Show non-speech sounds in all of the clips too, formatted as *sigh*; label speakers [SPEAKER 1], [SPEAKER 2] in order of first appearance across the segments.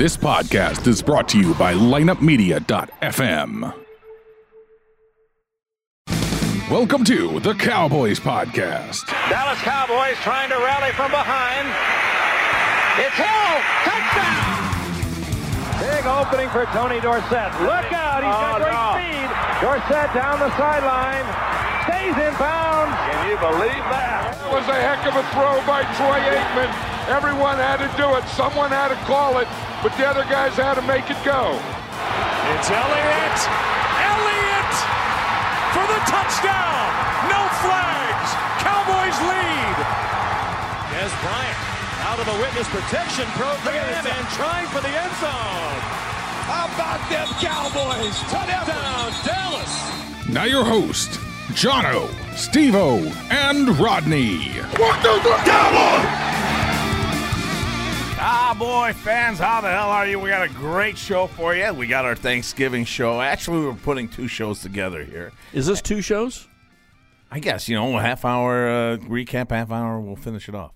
[SPEAKER 1] This podcast is brought to you by lineupmedia.fm. Welcome to the Cowboys Podcast.
[SPEAKER 2] Dallas Cowboys trying to rally from behind. It's Hill. Touchdown. Big opening for Tony Dorsett. Look out. He's got
[SPEAKER 3] Oh,
[SPEAKER 2] great
[SPEAKER 3] no.
[SPEAKER 2] speed. Dorsett down the sideline. Stays in bounds. Can you believe that?
[SPEAKER 3] That was a heck of a throw by Troy Aikman. Everyone had to do it. Someone had to call it, but the other guys had to make it go.
[SPEAKER 4] It's Elliott. Elliott for the touchdown. No flags. Cowboys lead. Dez Bryant out of the witness protection program and trying for the end zone. How about them Cowboys? Touchdown, Dallas.
[SPEAKER 1] Now, your host, Johno, Stevo, and Rodney.
[SPEAKER 5] Cowboy fans, how the hell are you? We got a great show for you. We got our Thanksgiving show. Actually, we were putting two shows together here.
[SPEAKER 6] Is this two shows?
[SPEAKER 5] I guess, you know, a half hour uh, recap, half hour, we'll finish it off.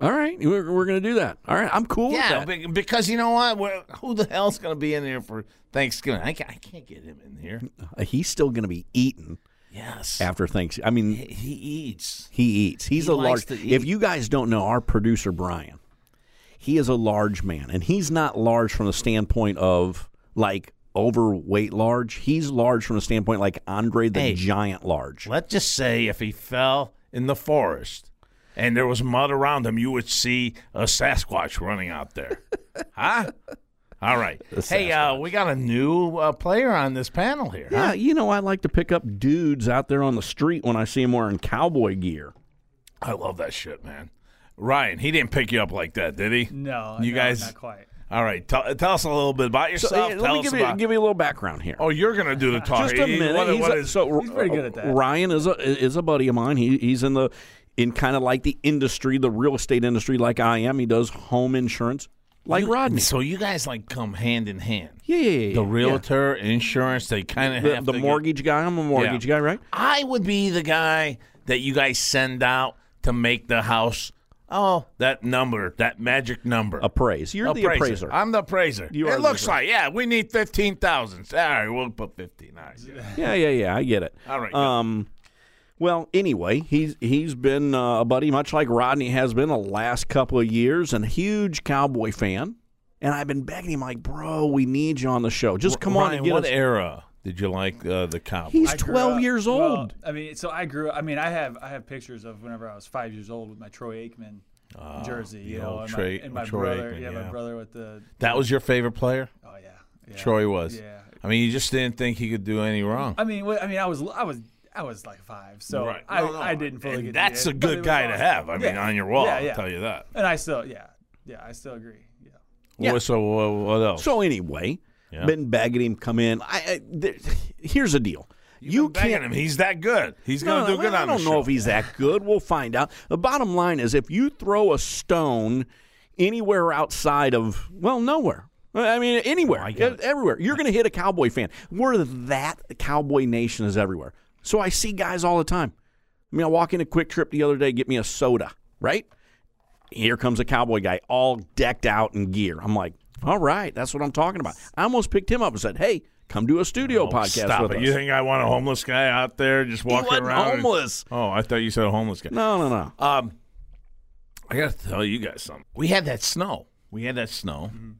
[SPEAKER 6] All right, we're, we're going to do that. All right, I'm cool
[SPEAKER 5] Yeah,
[SPEAKER 6] with that.
[SPEAKER 5] be- because you know what? Well, who the hell's going to be in here for Thanksgiving? I can't, I can't get him in here.
[SPEAKER 6] Uh, He's still going to be eating
[SPEAKER 5] Yes.
[SPEAKER 6] after Thanksgiving. I mean,
[SPEAKER 5] He, he eats.
[SPEAKER 6] he eats. He's
[SPEAKER 5] He
[SPEAKER 6] a large. If you guys don't know, our producer Brian, he is a large man, and he's not large from the standpoint of like overweight large. He's large from the standpoint like Andre the
[SPEAKER 5] Hey.
[SPEAKER 6] Giant large.
[SPEAKER 5] Let's just say if he fell in the forest and there was mud around him, you would see a Sasquatch running out there. *laughs* huh? All right. Hey, uh, we got a new uh, player on this panel here.
[SPEAKER 6] Yeah,
[SPEAKER 5] Huh?
[SPEAKER 6] you know, I like to pick up dudes out there on the street when I see them wearing cowboy gear.
[SPEAKER 5] I love that shit, man. Ryan, he didn't pick you up like that, did he?
[SPEAKER 7] No,
[SPEAKER 5] You
[SPEAKER 7] no,
[SPEAKER 5] guys-
[SPEAKER 7] not quite.
[SPEAKER 5] All right. Tell, tell us a little bit about
[SPEAKER 6] So,
[SPEAKER 5] yourself.
[SPEAKER 6] uh,
[SPEAKER 5] tell
[SPEAKER 6] let me
[SPEAKER 5] us
[SPEAKER 6] give you, give you a little background here.
[SPEAKER 5] oh, you're going to do the *laughs* talking.
[SPEAKER 6] Just a minute.
[SPEAKER 5] What-
[SPEAKER 6] He's
[SPEAKER 5] what
[SPEAKER 6] a-
[SPEAKER 5] is-
[SPEAKER 6] so
[SPEAKER 7] He's pretty good at that.
[SPEAKER 6] Ryan is a is a buddy of mine. He he's in the in kind of like the industry, the real estate industry, like I am. He does home insurance, like
[SPEAKER 5] you-
[SPEAKER 6] Rodney.
[SPEAKER 5] So you guys like come hand in hand.
[SPEAKER 6] yeah, yeah, yeah,
[SPEAKER 5] The
[SPEAKER 6] yeah.
[SPEAKER 5] realtor, insurance, they kind of
[SPEAKER 6] the,
[SPEAKER 5] have
[SPEAKER 6] the
[SPEAKER 5] to get-
[SPEAKER 6] mortgage guy. I'm a mortgage
[SPEAKER 5] Yeah.
[SPEAKER 6] guy, right?
[SPEAKER 5] I would be the guy that you guys send out to make the house. Oh, that number, that magic number.
[SPEAKER 6] Appraise. You're the appraiser.
[SPEAKER 5] I'm the appraiser.
[SPEAKER 6] You
[SPEAKER 5] it looks
[SPEAKER 6] appraiser.
[SPEAKER 5] like, yeah, we need 15,000. All right, we'll put 15. All right.
[SPEAKER 6] yeah, *laughs* yeah, yeah. I get it.
[SPEAKER 5] All right.
[SPEAKER 6] Um. Well, anyway, he's he's been uh, a buddy, much like Rodney has been the last couple of years, and a huge cowboy fan. And I've been begging him, like, bro, we need you on the show. Just come on
[SPEAKER 5] Ryan,
[SPEAKER 6] and get
[SPEAKER 5] what
[SPEAKER 6] us.
[SPEAKER 5] era did you like uh, the Cowboys?
[SPEAKER 6] He's
[SPEAKER 7] I
[SPEAKER 6] 12
[SPEAKER 7] up-
[SPEAKER 6] years
[SPEAKER 7] well,
[SPEAKER 6] old.
[SPEAKER 7] I mean, so I grew. I mean, I have I have pictures of whenever I was five years old with my Troy Aikman jersey. You
[SPEAKER 5] the
[SPEAKER 7] know,
[SPEAKER 5] old
[SPEAKER 7] and,
[SPEAKER 5] Troy-
[SPEAKER 7] my, and my
[SPEAKER 5] Troy
[SPEAKER 7] brother.
[SPEAKER 5] Aikman,
[SPEAKER 7] yeah,
[SPEAKER 5] yeah.
[SPEAKER 7] my brother with the.
[SPEAKER 5] that was your favorite player?
[SPEAKER 7] Oh yeah, yeah.
[SPEAKER 5] Troy was.
[SPEAKER 7] Yeah.
[SPEAKER 5] I mean, you just didn't think he could do any wrong.
[SPEAKER 7] I mean, I mean, I was I was I was like five, so
[SPEAKER 5] Right.
[SPEAKER 7] I,
[SPEAKER 5] No, no,
[SPEAKER 7] I didn't fully
[SPEAKER 5] and
[SPEAKER 7] get.
[SPEAKER 5] That's
[SPEAKER 7] to
[SPEAKER 5] a
[SPEAKER 7] it, but it
[SPEAKER 5] good
[SPEAKER 7] was
[SPEAKER 5] guy to have. I mean,
[SPEAKER 7] Yeah.
[SPEAKER 5] on your wall,
[SPEAKER 7] Yeah,
[SPEAKER 5] I'll tell you that.
[SPEAKER 7] And I still, yeah, yeah, I still agree. Yeah.
[SPEAKER 6] Yeah.
[SPEAKER 5] Well, so uh, what else?
[SPEAKER 6] So anyway,
[SPEAKER 5] Yeah.
[SPEAKER 6] been begging him come in. I, I there, here's the deal. you
[SPEAKER 5] Been begging
[SPEAKER 6] can't.
[SPEAKER 5] him. He's that good. He's going to do
[SPEAKER 6] well,
[SPEAKER 5] good on
[SPEAKER 6] I don't know
[SPEAKER 5] show.
[SPEAKER 6] if he's that good. We'll find out. The bottom line is, if you throw a stone anywhere outside of well, nowhere. I mean, anywhere, oh,
[SPEAKER 5] I get it.
[SPEAKER 6] everywhere. You're going to hit a cowboy fan. We're that cowboy nation is everywhere. So I see guys all the time. I mean, I walk into QuikTrip the other day, get me a soda, right? Here comes a cowboy guy, all decked out in gear. I'm like, all right, that's what I'm talking about. I almost picked him up and said, hey, come do a studio
[SPEAKER 5] Oh,
[SPEAKER 6] podcast
[SPEAKER 5] Stop
[SPEAKER 6] with
[SPEAKER 5] it.
[SPEAKER 6] us.
[SPEAKER 5] You think I want a homeless guy out there just walking around? and-
[SPEAKER 6] homeless.
[SPEAKER 5] Oh, I thought you said a homeless guy.
[SPEAKER 6] no, no, no.
[SPEAKER 5] Um, I got to tell you guys something. We had that snow. We had that snow,
[SPEAKER 6] Mm-hmm.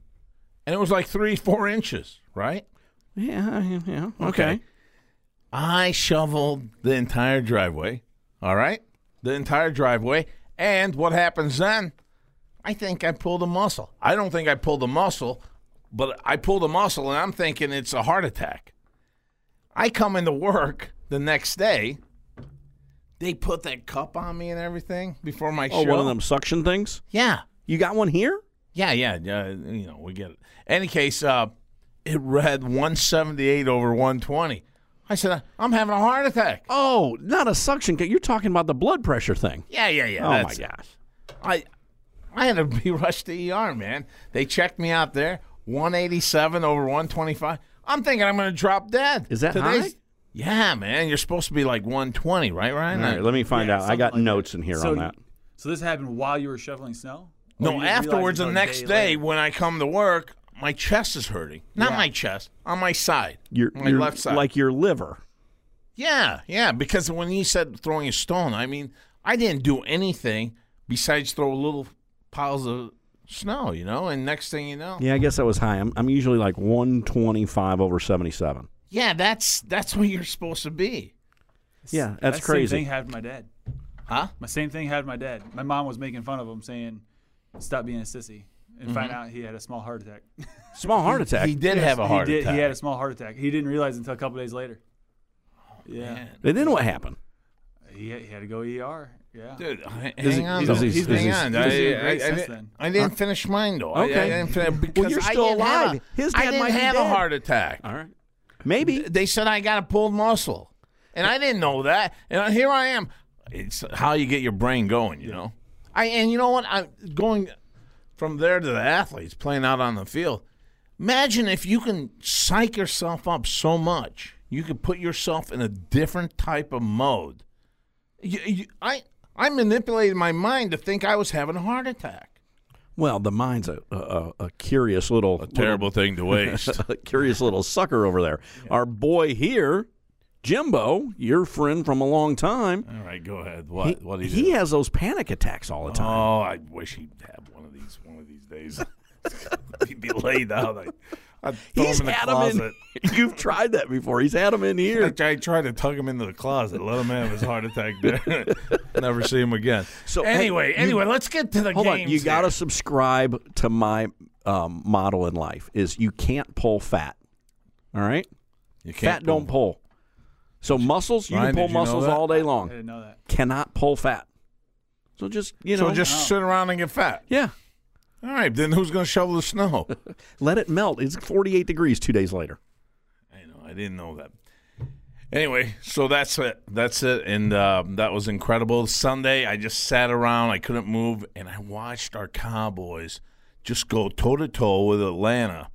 [SPEAKER 5] and it was like three, four inches, right?
[SPEAKER 6] Yeah, yeah, yeah. Okay.
[SPEAKER 5] Okay. I shoveled the entire driveway. All right, the entire driveway. And what happens then? I think I pulled a muscle. I don't think I pulled a muscle, but I pulled a muscle, and I'm thinking it's a heart attack. I come into work the next day. They put that cup on me and everything before my
[SPEAKER 6] Oh,
[SPEAKER 5] show.
[SPEAKER 6] one of them suction things?
[SPEAKER 5] Yeah,
[SPEAKER 6] You got one here?
[SPEAKER 5] yeah, yeah, yeah. You know, we get it. Any case, uh, it read 178 over 120. I said, I'm having a heart attack.
[SPEAKER 6] Oh, not a suction cup. You're talking about the blood pressure thing.
[SPEAKER 5] Yeah, yeah, yeah.
[SPEAKER 6] Oh, my
[SPEAKER 5] that's it.
[SPEAKER 6] gosh.
[SPEAKER 5] I I had to be *laughs* rushed to ER, man. They checked me out there, 187 over 125. I'm thinking I'm going to drop dead.
[SPEAKER 6] Is that
[SPEAKER 5] Today's-
[SPEAKER 6] high?
[SPEAKER 5] Yeah, man. You're supposed to be like 120, right, Ryan?
[SPEAKER 6] All right, let me find
[SPEAKER 7] Yeah,
[SPEAKER 6] out. I got
[SPEAKER 7] like
[SPEAKER 6] notes in here
[SPEAKER 7] so,
[SPEAKER 6] on that.
[SPEAKER 7] So this happened while you were shoveling snow? you
[SPEAKER 5] No, afterwards, the next
[SPEAKER 7] day
[SPEAKER 5] day when I come to work, my chest is hurting. Not
[SPEAKER 7] Yeah.
[SPEAKER 5] my chest, on my side,
[SPEAKER 6] Your,
[SPEAKER 5] my
[SPEAKER 6] your-
[SPEAKER 5] left side.
[SPEAKER 6] like your liver.
[SPEAKER 5] yeah, yeah. Because when he said throwing a stone, I mean, I didn't do anything besides throw a little piles of snow, you know. And next thing you know,
[SPEAKER 6] Yeah, I guess that was high. I'm, I'm usually like 125 over 77.
[SPEAKER 5] yeah, that's that's where you're supposed to be,
[SPEAKER 6] Yeah, that's
[SPEAKER 7] that
[SPEAKER 6] crazy.
[SPEAKER 7] Same thing happened to my dad.
[SPEAKER 5] huh?
[SPEAKER 7] My same thing happened to my dad. My mom was making fun of him, saying, "Stop being a sissy," and find out he had a small heart attack. *laughs*
[SPEAKER 6] Small heart attack.
[SPEAKER 5] He did have a heart
[SPEAKER 7] he did,
[SPEAKER 5] attack.
[SPEAKER 7] He had a small heart attack. He didn't realize until a couple days later. Yeah,
[SPEAKER 5] Man.
[SPEAKER 6] and then what happened?
[SPEAKER 7] he, had- he had to go ER. Yeah,
[SPEAKER 5] Dude, h- hang
[SPEAKER 6] he-
[SPEAKER 5] on.
[SPEAKER 6] is
[SPEAKER 5] though.
[SPEAKER 6] he-
[SPEAKER 5] hang on. I, I- I
[SPEAKER 7] since
[SPEAKER 5] didn't-
[SPEAKER 7] then.
[SPEAKER 5] I didn't finish mine though. I- I,
[SPEAKER 6] Okay.
[SPEAKER 5] didn't finish because
[SPEAKER 6] you're still
[SPEAKER 5] didn't have
[SPEAKER 6] alive.
[SPEAKER 5] a-
[SPEAKER 6] His
[SPEAKER 5] I
[SPEAKER 6] dad
[SPEAKER 5] didn't
[SPEAKER 6] might be
[SPEAKER 5] have a
[SPEAKER 6] dead.
[SPEAKER 5] heart attack.
[SPEAKER 6] All right. Maybe.
[SPEAKER 5] They said I got a pulled muscle, and I didn't know that. And here I am. It's how you get your brain going, you know. I and you know what? I'm going from there to the athletes playing out on the field. Imagine if you can psych yourself up so much, you can put yourself in a different type of mode. You, you, I I manipulated my mind to think I was having a heart attack.
[SPEAKER 6] Well, the mind's a, a, a curious little a terrible
[SPEAKER 5] thing to waste. *laughs*
[SPEAKER 6] a curious little sucker over there. Our boy here, Jimbo, your friend from a long time.
[SPEAKER 5] All right, go ahead. What?
[SPEAKER 6] He,
[SPEAKER 5] what do you
[SPEAKER 6] he
[SPEAKER 5] do?
[SPEAKER 6] has those panic attacks all the time.
[SPEAKER 5] Oh, I wish he'd have one of these one of these days. *laughs* he'd be laid out. I, I'd throw
[SPEAKER 6] He's
[SPEAKER 5] him in the
[SPEAKER 6] had
[SPEAKER 5] closet.
[SPEAKER 6] him *laughs* in. You've tried that before. He's had him in here.
[SPEAKER 5] I, I tried to tug him into the closet, let him have his heart attack there. *laughs* Never see him again.
[SPEAKER 6] So,
[SPEAKER 5] So
[SPEAKER 6] hey,
[SPEAKER 5] anyway,
[SPEAKER 6] you-
[SPEAKER 5] anyway, let's get to the
[SPEAKER 6] Hold on,
[SPEAKER 5] games
[SPEAKER 6] you got to subscribe to my um, motto in life: is you can't pull fat. All right,
[SPEAKER 5] You can't
[SPEAKER 6] fat don't pull. So muscles, you
[SPEAKER 5] Ryan,
[SPEAKER 6] can pull
[SPEAKER 5] you
[SPEAKER 6] muscles all day long.
[SPEAKER 7] I
[SPEAKER 6] long.
[SPEAKER 7] didn't know that.
[SPEAKER 6] Cannot pull fat. So just you know,
[SPEAKER 5] So just sit around and get fat.
[SPEAKER 6] yeah,
[SPEAKER 5] All right, then who's going to shovel the snow? *laughs*
[SPEAKER 6] let it melt. It's 48 degrees two days later.
[SPEAKER 5] I know. I didn't know that. Anyway, so that's it. That's it, and uh, that was incredible. Sunday, I just sat around. I couldn't move, and I watched our Cowboys just go toe to toe with Atlanta.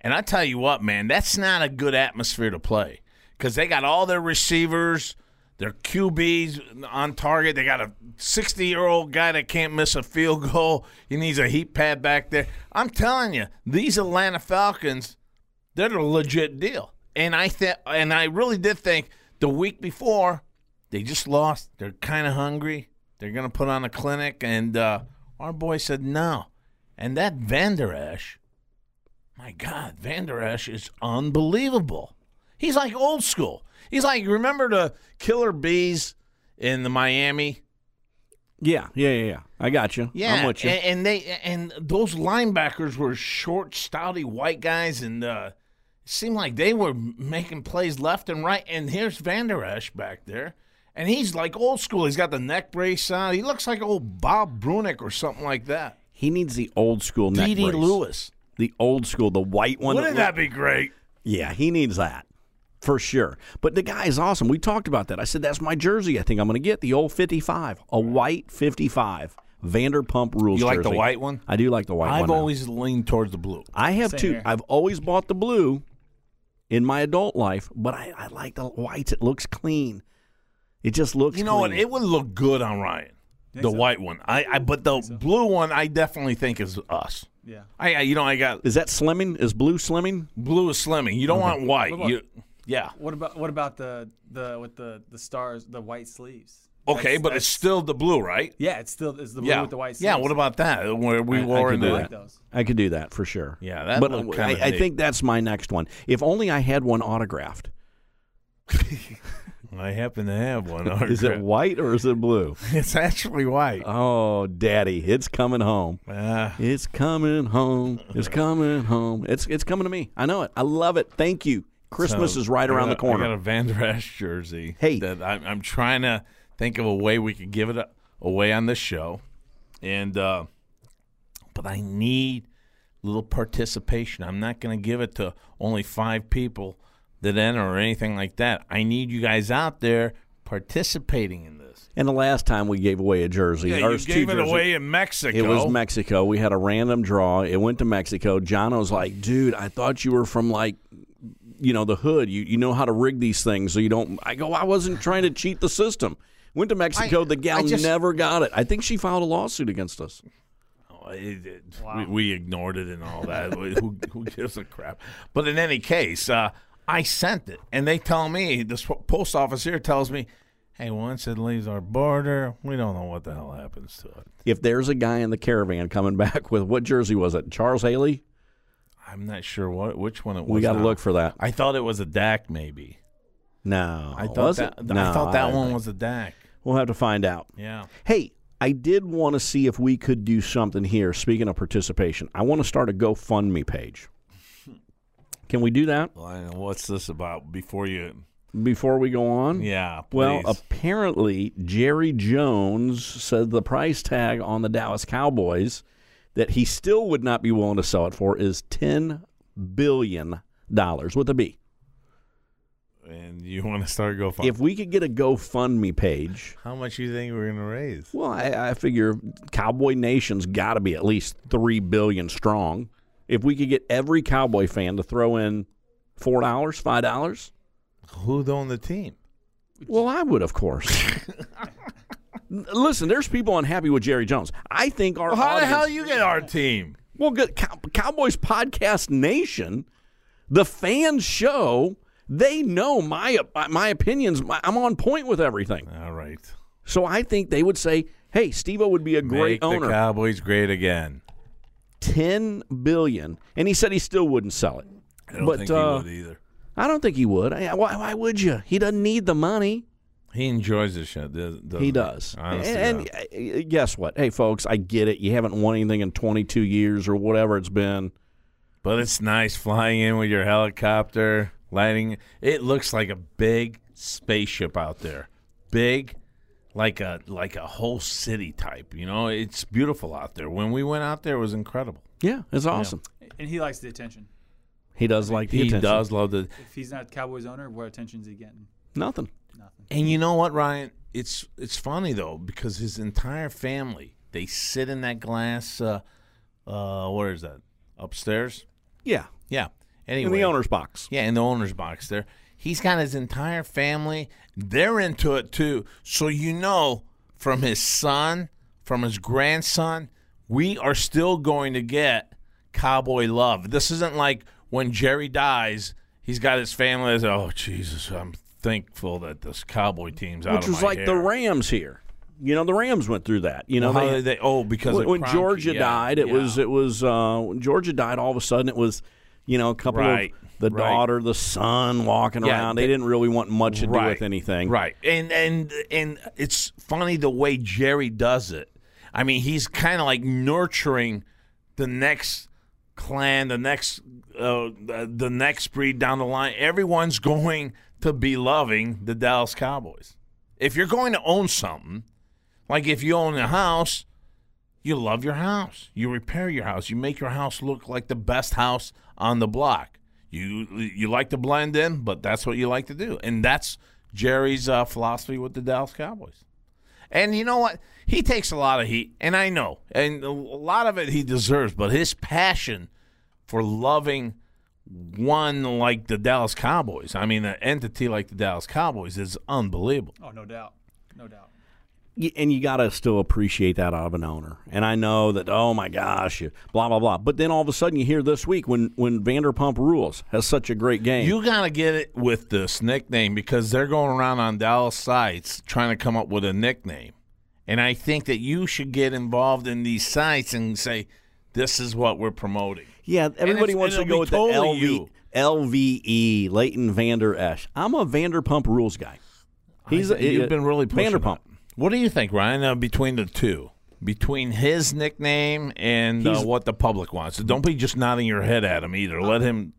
[SPEAKER 5] And I tell you what, man, that's not a good atmosphere to play because they got all their receivers, their QBs on target. They got a 60 year old guy that can't miss a field goal. He needs a heat pad back there. I'm telling you, these Atlanta Falcons, they're the legit deal. And I th- and I really did think the week before they just lost. They're kind of hungry. They're going to put on a clinic, and uh, our boy said no. And that Vander Esch, my God, Vander Esch is unbelievable. He's like old school. He's like remember the Killer Bees in the Miami
[SPEAKER 6] Yeah, yeah, yeah, yeah. I got you.
[SPEAKER 5] yeah,
[SPEAKER 6] I'm with you.
[SPEAKER 5] And, and they and those linebackers were short, stouty white guys, and uh, it seemed like they were making plays left and right. And here's Vander Esch back there, and he's like old school. He's got the neck brace on. He looks like old Bob Brunick or something like that.
[SPEAKER 6] he needs the old school neck
[SPEAKER 5] D.D.
[SPEAKER 6] brace.
[SPEAKER 5] Lewis.
[SPEAKER 6] The old school, the white one.
[SPEAKER 5] Wouldn't that be great?
[SPEAKER 6] Yeah, he needs that for sure. But the guy is awesome. We talked about that. I said that's my jersey. I think I'm going to get the old 55, a white 55 Vanderpump Rules.
[SPEAKER 5] You like the white one?
[SPEAKER 6] I do like the white one.
[SPEAKER 5] I've
[SPEAKER 6] now.
[SPEAKER 5] always leaned towards the blue.
[SPEAKER 6] I have
[SPEAKER 7] Same
[SPEAKER 6] two.
[SPEAKER 7] here.
[SPEAKER 6] I've always bought the blue in my adult life, but I, I like the whites. It looks clean. It just looks.
[SPEAKER 5] You know what? It would look good on Ryan. The
[SPEAKER 7] so?
[SPEAKER 5] white one. I, I but the blue one I definitely think is us.
[SPEAKER 7] Yeah.
[SPEAKER 5] I I- you know I got
[SPEAKER 6] is that slimming? Is blue slimming?
[SPEAKER 5] blue is slimming. You don't want white. You, yeah.
[SPEAKER 7] What about what about the the with the the stars, the white sleeves?
[SPEAKER 5] Okay,
[SPEAKER 7] That's-
[SPEAKER 5] but it's still the blue, right?
[SPEAKER 7] yeah, it's still it's the blue
[SPEAKER 5] yeah.
[SPEAKER 7] with the white sleeves.
[SPEAKER 5] yeah. What about that? Where we
[SPEAKER 6] I- I
[SPEAKER 5] wore
[SPEAKER 6] could
[SPEAKER 5] in
[SPEAKER 6] do
[SPEAKER 5] the
[SPEAKER 7] I
[SPEAKER 6] that.
[SPEAKER 7] like those.
[SPEAKER 6] I could do that for sure.
[SPEAKER 5] Yeah, that
[SPEAKER 6] but
[SPEAKER 5] looked
[SPEAKER 6] uh,
[SPEAKER 5] kinda
[SPEAKER 6] I, I think that's my next one. If only I had one autographed. *laughs*
[SPEAKER 5] I happen to have one. *laughs*
[SPEAKER 6] Is it white or is it blue? *laughs*
[SPEAKER 5] It's actually white.
[SPEAKER 6] Oh, daddy, it's coming home.
[SPEAKER 5] Ah,
[SPEAKER 6] It's coming home. It's coming home. It's it's coming to me. I know it. I love it. Thank you. Christmas
[SPEAKER 5] so
[SPEAKER 6] is right around
[SPEAKER 5] got-
[SPEAKER 6] the corner.
[SPEAKER 5] I got a Vander Esch jersey.
[SPEAKER 6] Hey.
[SPEAKER 5] that I'm, I'm trying to think of a way we could give it a, away on this show, and uh, but I need little participation. I'm not going to give it to only five people that enter or anything like that. I need you guys out there participating in this.
[SPEAKER 6] and the last time we gave away a jersey,
[SPEAKER 5] Yeah, you gave it
[SPEAKER 6] jerseys.
[SPEAKER 5] away in Mexico.
[SPEAKER 6] It was Mexico. We had a random draw. It went to Mexico. John was like, "Dude, I thought you were from like, you know, the hood. You you know how to rig these things, so you don't." I go, "I wasn't trying to cheat the system." Went to Mexico.
[SPEAKER 5] I-
[SPEAKER 6] the gal
[SPEAKER 5] just-
[SPEAKER 6] never got it. I think she filed a lawsuit against us.
[SPEAKER 5] it, it, we, we ignored it and all that. who, who gives a crap? But in any case, uh, I sent it, and they tell me this post office here tells me, "Hey, once it leaves our border, we don't know what the hell happens to it."
[SPEAKER 6] If there's a guy in the caravan coming *laughs* back with what jersey was it? Charles Haley.
[SPEAKER 5] I'm not sure what which one it was.
[SPEAKER 6] We got to look for that.
[SPEAKER 5] I thought it was a Dak, maybe.
[SPEAKER 6] No,
[SPEAKER 5] I thought that.
[SPEAKER 6] it?
[SPEAKER 5] I thought that
[SPEAKER 6] I
[SPEAKER 5] one was a Dak.
[SPEAKER 6] We'll have to find out.
[SPEAKER 5] Yeah.
[SPEAKER 6] Hey, I did want to see if we could do something here. Speaking of participation, I want to start a GoFundMe page. Can we do that
[SPEAKER 5] Well, What's this about? Before you,
[SPEAKER 6] before we go on?
[SPEAKER 5] yeah.
[SPEAKER 6] Well, apparently Jerry Jones said the price tag on the Dallas Cowboys that he still would not be willing to sell it for is ten billion dollars with a B.
[SPEAKER 5] and you want to start go?
[SPEAKER 6] If we could get a GoFundMe page,
[SPEAKER 5] How much you think we're gonna raise?
[SPEAKER 6] well, I, I figure Cowboy Nation's got to be at least three billion strong. If we could get every Cowboy fan to throw in four dollars, five dollars,
[SPEAKER 5] Who'd own the team?
[SPEAKER 6] well, I would, of course. *laughs* Listen, there's people unhappy with Jerry Jones. I think our
[SPEAKER 5] Well, how the hell you get our team?
[SPEAKER 6] Well, good Cow- Cowboys Podcast Nation, the fans show. They know my my opinions. My, I'm on point with everything.
[SPEAKER 5] All right.
[SPEAKER 6] So I think they would say, "Hey, Steve would be a great
[SPEAKER 5] Make
[SPEAKER 6] owner."
[SPEAKER 5] the Cowboys great again.
[SPEAKER 6] Ten billion, and he said he still wouldn't sell it.
[SPEAKER 5] I don't
[SPEAKER 6] But,
[SPEAKER 5] think
[SPEAKER 6] uh,
[SPEAKER 5] he would either.
[SPEAKER 6] I don't think he would. I, why, why would you? He doesn't need the money.
[SPEAKER 5] He enjoys this shit. doesn't
[SPEAKER 6] He does.
[SPEAKER 5] Honestly,
[SPEAKER 6] and and, uh, guess what? Hey, folks, I get it. You haven't won anything in 22 years or whatever it's been.
[SPEAKER 5] but it's nice flying in with your helicopter, lighting. It looks like a big spaceship out there. Big, like a like a whole city type. You know, it's beautiful out there. When we went out there, it was incredible.
[SPEAKER 6] Yeah, it's awesome.
[SPEAKER 7] And he likes the attention.
[SPEAKER 6] He does like the
[SPEAKER 5] He
[SPEAKER 6] attention.
[SPEAKER 5] does love the.
[SPEAKER 7] If he's not Cowboys owner, what attention is he getting?
[SPEAKER 6] Nothing.
[SPEAKER 5] And you know what, Ryan? It's it's funny though because his entire family they sit in that glass. Uh, uh, where is that? Upstairs.
[SPEAKER 6] Yeah.
[SPEAKER 5] Yeah. Anyway,
[SPEAKER 6] In the owner's box.
[SPEAKER 5] Yeah, in the owner's box there. He's got his entire family. They're into it too. So you know, from his son, from his grandson, we are still going to get cowboy love. This isn't like when Jerry dies, he's got his family. That's, oh Jesus, I'm thankful that this cowboy team's out
[SPEAKER 6] Which was like the. Rams here. You know, the Rams went through that. You know,
[SPEAKER 5] Well,
[SPEAKER 6] they,
[SPEAKER 5] they? Oh, because
[SPEAKER 6] when, when Georgia
[SPEAKER 5] yeah,
[SPEAKER 6] died, it
[SPEAKER 5] yeah.
[SPEAKER 6] was it was uh, when Georgia died. All of a sudden, it was you know a couple
[SPEAKER 5] Right,
[SPEAKER 6] of the
[SPEAKER 5] right.
[SPEAKER 6] daughter, the son walking
[SPEAKER 5] Yeah,
[SPEAKER 6] around. They,
[SPEAKER 5] they-
[SPEAKER 6] didn't really want much to do with anything.
[SPEAKER 5] Right. And and and it's funny the way Jerry does it. I mean, he's kind of like nurturing the next clan, the next uh, the next breed down the line. Everyone's going to be loving the Dallas Cowboys. If you're going to own something, like if you own a house, you love your house. You repair your house. You make your house look like the best house on the block. You you like to blend in, but that's what you like to do, and that's Jerry's uh, philosophy with the Dallas Cowboys. And you know what? He takes a lot of heat, and I know, and a lot of it he deserves. But his passion for loving one like the Dallas Cowboys, I mean, an entity like the Dallas Cowboys, is unbelievable.
[SPEAKER 7] Oh, no doubt. No doubt.
[SPEAKER 6] And you got to still appreciate that out of an owner. And I know that, oh my gosh, blah blah blah. But then all of a sudden, you hear this week when when Vanderpump Rules has such a great game.
[SPEAKER 5] You got to get it with this nickname because they're going around on Dallas sites trying to come up with a nickname. And I think that you should get involved in these sites and say, this is what we're promoting.
[SPEAKER 6] Yeah, everybody wants to go with
[SPEAKER 5] totally
[SPEAKER 6] the LV,
[SPEAKER 5] you.
[SPEAKER 6] LVE, Leighton Vander Esch. I'm a Vanderpump Rules guy. He's
[SPEAKER 5] I-
[SPEAKER 6] a,
[SPEAKER 5] you've been really pushing
[SPEAKER 6] Vanderpump.
[SPEAKER 5] it. What do you think, Ryan, uh, between the two? Between his nickname and uh, what the public wants. Don't be just nodding your head at him either. Let him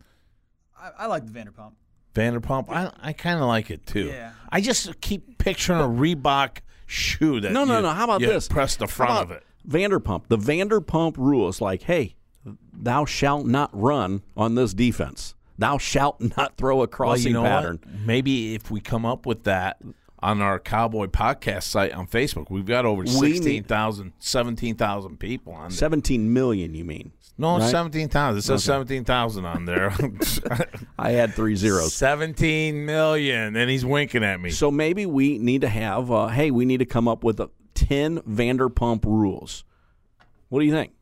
[SPEAKER 7] I, I like the Vanderpump.
[SPEAKER 5] Vanderpump. I I kind of like it too.
[SPEAKER 7] Yeah.
[SPEAKER 5] I just keep picturing a Reebok shoe that
[SPEAKER 6] No, no,
[SPEAKER 5] you-
[SPEAKER 6] no. How about
[SPEAKER 5] you
[SPEAKER 6] this?
[SPEAKER 5] Press the front
[SPEAKER 6] about
[SPEAKER 5] of it.
[SPEAKER 6] Vanderpump. The Vanderpump rules like, hey, thou shalt not run on this defense. Thou shalt *laughs* not throw a
[SPEAKER 5] Well,
[SPEAKER 6] crossing
[SPEAKER 5] you know
[SPEAKER 6] pattern.
[SPEAKER 5] what? Maybe if we come up with that on our Cowboy podcast site on Facebook, we've got over
[SPEAKER 6] We need-
[SPEAKER 5] 16,000, 17,000 people on there.
[SPEAKER 6] 17 million, you mean?
[SPEAKER 5] No,
[SPEAKER 6] right?
[SPEAKER 5] 17,000. It says 17,000 on there. *laughs*
[SPEAKER 6] I had three zeros.
[SPEAKER 5] 17 million. And he's winking at me.
[SPEAKER 6] So maybe we need to have, uh, hey, we need to come up with a 10 Vanderpump rules. What do you think?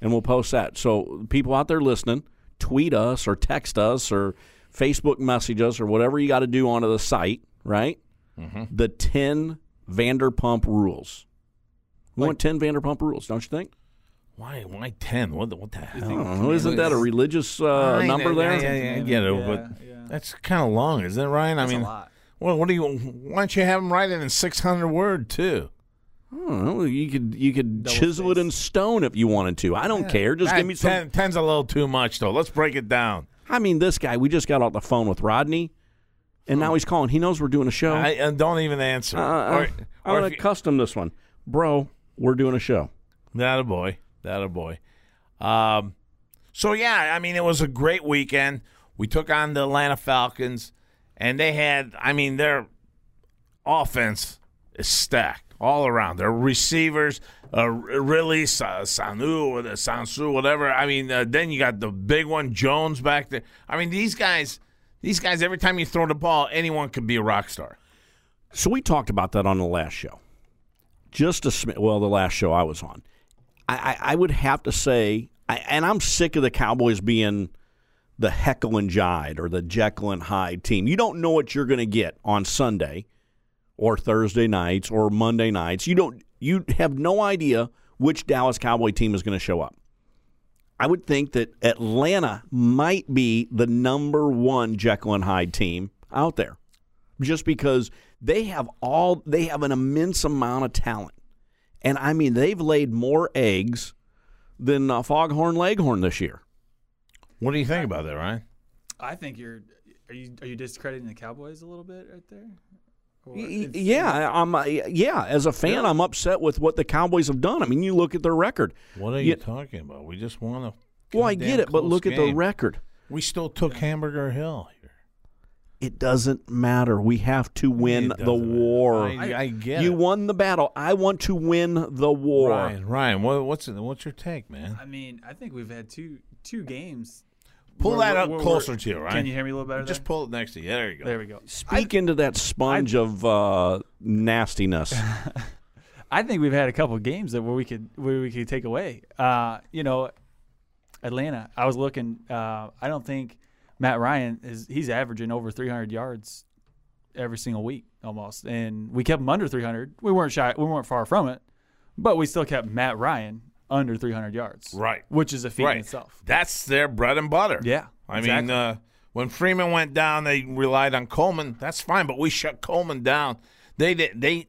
[SPEAKER 6] And we'll post that. So people out there listening, tweet us or text us or Facebook message us or whatever you got to do onto the site, right? The 10 Vanderpump rules. We want 10 Vanderpump rules, don't you think?
[SPEAKER 5] Why? Why ten? What? The, what the hell?
[SPEAKER 6] I don't know. Isn't that a religious uh, number there?
[SPEAKER 5] Yeah, yeah, yeah, I get it,
[SPEAKER 7] Yeah,
[SPEAKER 5] but
[SPEAKER 7] yeah.
[SPEAKER 5] that's kind of long, isn't it, Ryan?
[SPEAKER 7] That's
[SPEAKER 5] I mean,
[SPEAKER 7] a lot.
[SPEAKER 5] Well, what do you? Why don't you have them write it in six hundred word too?
[SPEAKER 6] I. You could you could
[SPEAKER 7] Double
[SPEAKER 6] chisel it in stone if you wanted to. I don't care. Just
[SPEAKER 5] That
[SPEAKER 6] give me some.
[SPEAKER 5] ten, ten's a little too much, though. Let's break it down.
[SPEAKER 6] I mean, this guy. We just got off the phone with Rodney, and now he's calling. He knows we're doing a show.
[SPEAKER 5] I, and don't even answer.
[SPEAKER 6] Uh, uh,
[SPEAKER 5] or,
[SPEAKER 6] I'm
[SPEAKER 5] or
[SPEAKER 6] gonna custom this one, bro. We're doing a show.
[SPEAKER 5] That a boy. That a boy. Um, so yeah, I mean, it was a great weekend. We took on the Atlanta Falcons, and they had. I mean, their offense is stacked all around. Their receivers, uh, really Sa- Sanu or the Sansu, whatever. I mean, uh, then you got the big one Jones back there. I mean, these guys. These guys, every time you throw the ball, anyone could be a rock star.
[SPEAKER 6] So we talked about that on the last show. Just a sm- well, the last show I was on. I, I, I would have to say, I, and I'm sick of the Cowboys being the Heckle and Jide or the Jekyll and Hyde team. You don't know what you're going to get on Sunday or Thursday nights or Monday nights. You don't. You have no idea which Dallas Cowboy team is going to show up. I would think that Atlanta might be the number one Jekyll and Hyde team out there just because they have all they have an immense amount of talent. And I mean they've laid more eggs than uh, Foghorn Leghorn this year.
[SPEAKER 5] What do you think about that, Ryan?
[SPEAKER 7] I think you're. Are you are you discrediting the Cowboys a little bit right there? Or
[SPEAKER 6] Yeah, I'm uh, yeah, as a fan I'm upset with what the Cowboys have done. I mean, you look at their record.
[SPEAKER 5] What are you
[SPEAKER 6] Yeah.
[SPEAKER 5] talking about? We just won a.
[SPEAKER 6] Well, I get it, but
[SPEAKER 5] close
[SPEAKER 6] look at the record.
[SPEAKER 5] We still took Hamburger Hill here.
[SPEAKER 6] It doesn't matter. We have to win the war.
[SPEAKER 5] I, I get
[SPEAKER 6] you
[SPEAKER 5] it.
[SPEAKER 6] won the battle. I want to win the war.
[SPEAKER 5] Ryan, Ryan, what, what's what's your take, man?
[SPEAKER 7] I mean, I think we've had two two games.
[SPEAKER 5] Pull
[SPEAKER 7] where-
[SPEAKER 5] that
[SPEAKER 7] where-
[SPEAKER 5] up
[SPEAKER 7] where-
[SPEAKER 5] closer
[SPEAKER 7] where-
[SPEAKER 5] to you, Ryan.
[SPEAKER 7] Can you hear me a little better?
[SPEAKER 5] Just
[SPEAKER 7] there?
[SPEAKER 5] pull it next to you. There you go.
[SPEAKER 7] There we go.
[SPEAKER 6] Speak into that sponge of uh, nastiness. *laughs*
[SPEAKER 7] I think we've had a couple of games that where we could where we could take away. Uh, you know, Atlanta. I was looking. Uh, I don't think Matt Ryan is. He's averaging over 300 yards every single week almost, and we kept him under 300. We weren't shy. We weren't far from it, but we still kept Matt Ryan under 300 yards.
[SPEAKER 5] Right.
[SPEAKER 7] which is a feat in itself.
[SPEAKER 5] That's their bread and butter.
[SPEAKER 7] Yeah,
[SPEAKER 5] I mean, uh, when Freeman went down, they relied on Coleman. That's fine, but we shut Coleman down. They did. They